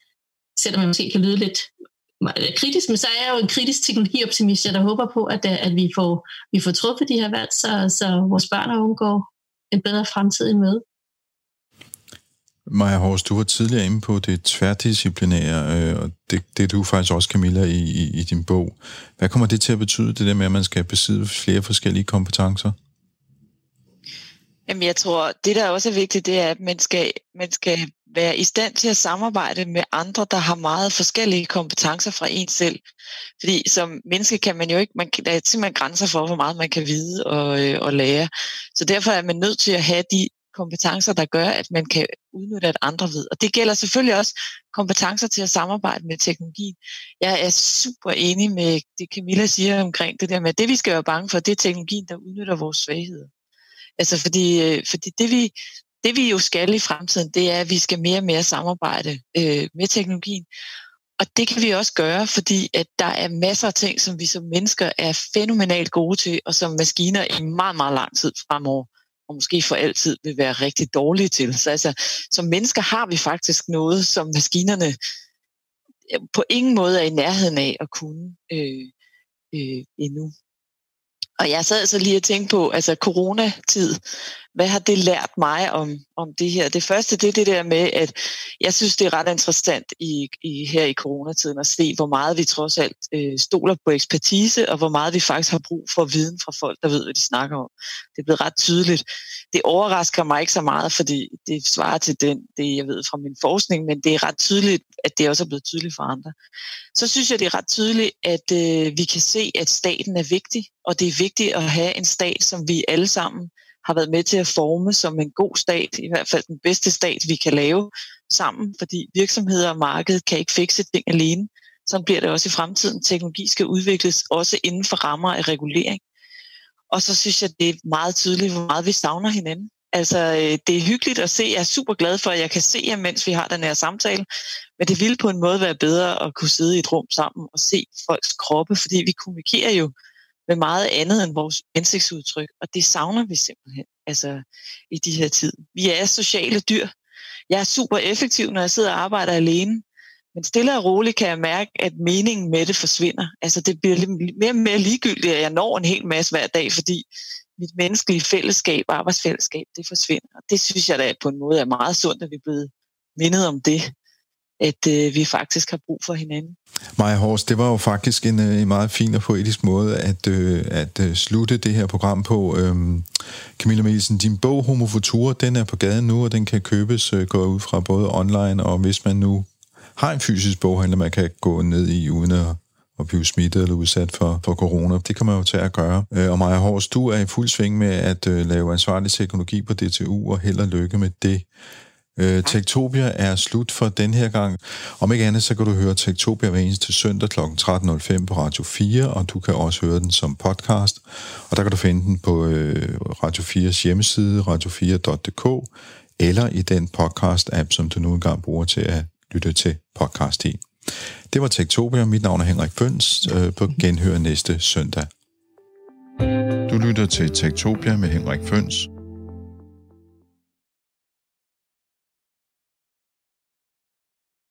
Speaker 2: selvom man måske kan lyde lidt kritisk, men så er jeg jo en kritisk teknologioptimist, jeg der håber på, at, øh, at vi, får, vi får truffet de her valg, så, så vores børn og unge går en bedre fremtid i møde.
Speaker 1: Maja Horst, du var tidligere inde på det tværdisciplinære, øh, og det, det du faktisk også, Camilla, i, i, i din bog. Hvad kommer det til at betyde, det der med, at man skal besidde flere forskellige kompetencer?
Speaker 3: Jamen, jeg tror, det der også er vigtigt, det er, at man skal, man skal være i stand til at samarbejde med andre, der har meget forskellige kompetencer fra en selv. Fordi som menneske kan man jo ikke, man, der er simpelthen grænser for, hvor meget man kan vide og, øh, og lære. Så derfor er man nødt til at have de kompetencer, der gør, at man kan udnytte, at andre ved. Og det gælder selvfølgelig også kompetencer til at samarbejde med teknologien. Jeg er super enig med det, Camilla siger omkring det der med, at det vi skal være bange for, det er teknologien, der udnytter vores svagheder. Altså fordi, øh, fordi det, vi, det vi jo skal i fremtiden, det er, at vi skal mere og mere samarbejde øh, med teknologien. Og det kan vi også gøre, fordi at der er masser af ting, som vi som mennesker er fænomenalt gode til, og som maskiner i meget, meget lang tid fremover, og måske for altid, vil være rigtig dårlige til. Så altså, som mennesker har vi faktisk noget, som maskinerne øh, på ingen måde er i nærheden af at kunne øh, øh, endnu. Og jeg sad så lige og tænkte på, altså coronatid, hvad har det lært mig om, om det her? Det første, det er det der med, at jeg synes, det er ret interessant i, i, her i coronatiden at se, hvor meget vi trods alt øh, stoler på ekspertise, og hvor meget vi faktisk har brug for viden fra folk, der ved, hvad de snakker om. Det er blevet ret tydeligt. Det overrasker mig ikke så meget, fordi det svarer til den, det, jeg ved fra min forskning, men det er ret tydeligt, at det også er blevet tydeligt for andre. Så synes jeg, det er ret tydeligt, at øh, vi kan se, at staten er vigtig, og det er vigtigt at have en stat, som vi alle sammen har været med til at forme som en god stat, i hvert fald den bedste stat, vi kan lave sammen, fordi virksomheder og markedet kan ikke fikse ting alene. Så bliver det også i fremtiden. Teknologi skal udvikles også inden for rammer af regulering. Og så synes jeg, det er meget tydeligt, hvor meget vi savner hinanden. Altså, øh, det er hyggeligt at se. Jeg er super glad for, at jeg kan se jer, mens vi har den her samtale. Men det ville på en måde være bedre at kunne sidde i et rum sammen og se folks kroppe, fordi vi kommunikerer jo med meget andet end vores ansigtsudtryk, og det savner vi simpelthen altså, i de her tid. Vi er sociale dyr. Jeg er super effektiv, når jeg sidder og arbejder alene, Men stille og roligt kan jeg mærke, at meningen med det forsvinder. Altså det bliver mere og mere ligegyldigt, at jeg når en hel masse hver dag, fordi mit menneskelige fællesskab, arbejdsfællesskab, det forsvinder. Og det synes jeg da på en måde er meget sundt, at vi er blevet mindet om det at øh, vi faktisk har brug for hinanden.
Speaker 1: Maja Horst, det var jo faktisk en, øh, en meget fin og poetisk måde at, øh, at øh, slutte det her program på. Øhm, Camilla Mielsen, din bog Homo Futura, den er på gaden nu, og den kan købes øh, gå ud fra både online, og hvis man nu har en fysisk boghandler, man kan gå ned i uden at, at blive smittet eller udsat for, for corona. Det kan man jo til at gøre. Øh, og Maja Horst, du er i fuld sving med at øh, lave ansvarlig teknologi på DTU, og held og lykke med det. Øh, Tektopia er slut for den her gang. Om ikke andet, så kan du høre Tektopia hver eneste søndag kl. 13.05 på Radio 4, og du kan også høre den som podcast. Og der kan du finde den på øh, Radio 4's hjemmeside, radio4.dk, eller i den podcast-app, som du nu engang bruger til at lytte til podcast i. Det var Tektopia. Mit navn er Henrik Føns. Øh, på genhør næste søndag. Du lytter til Tektopia med Henrik Føns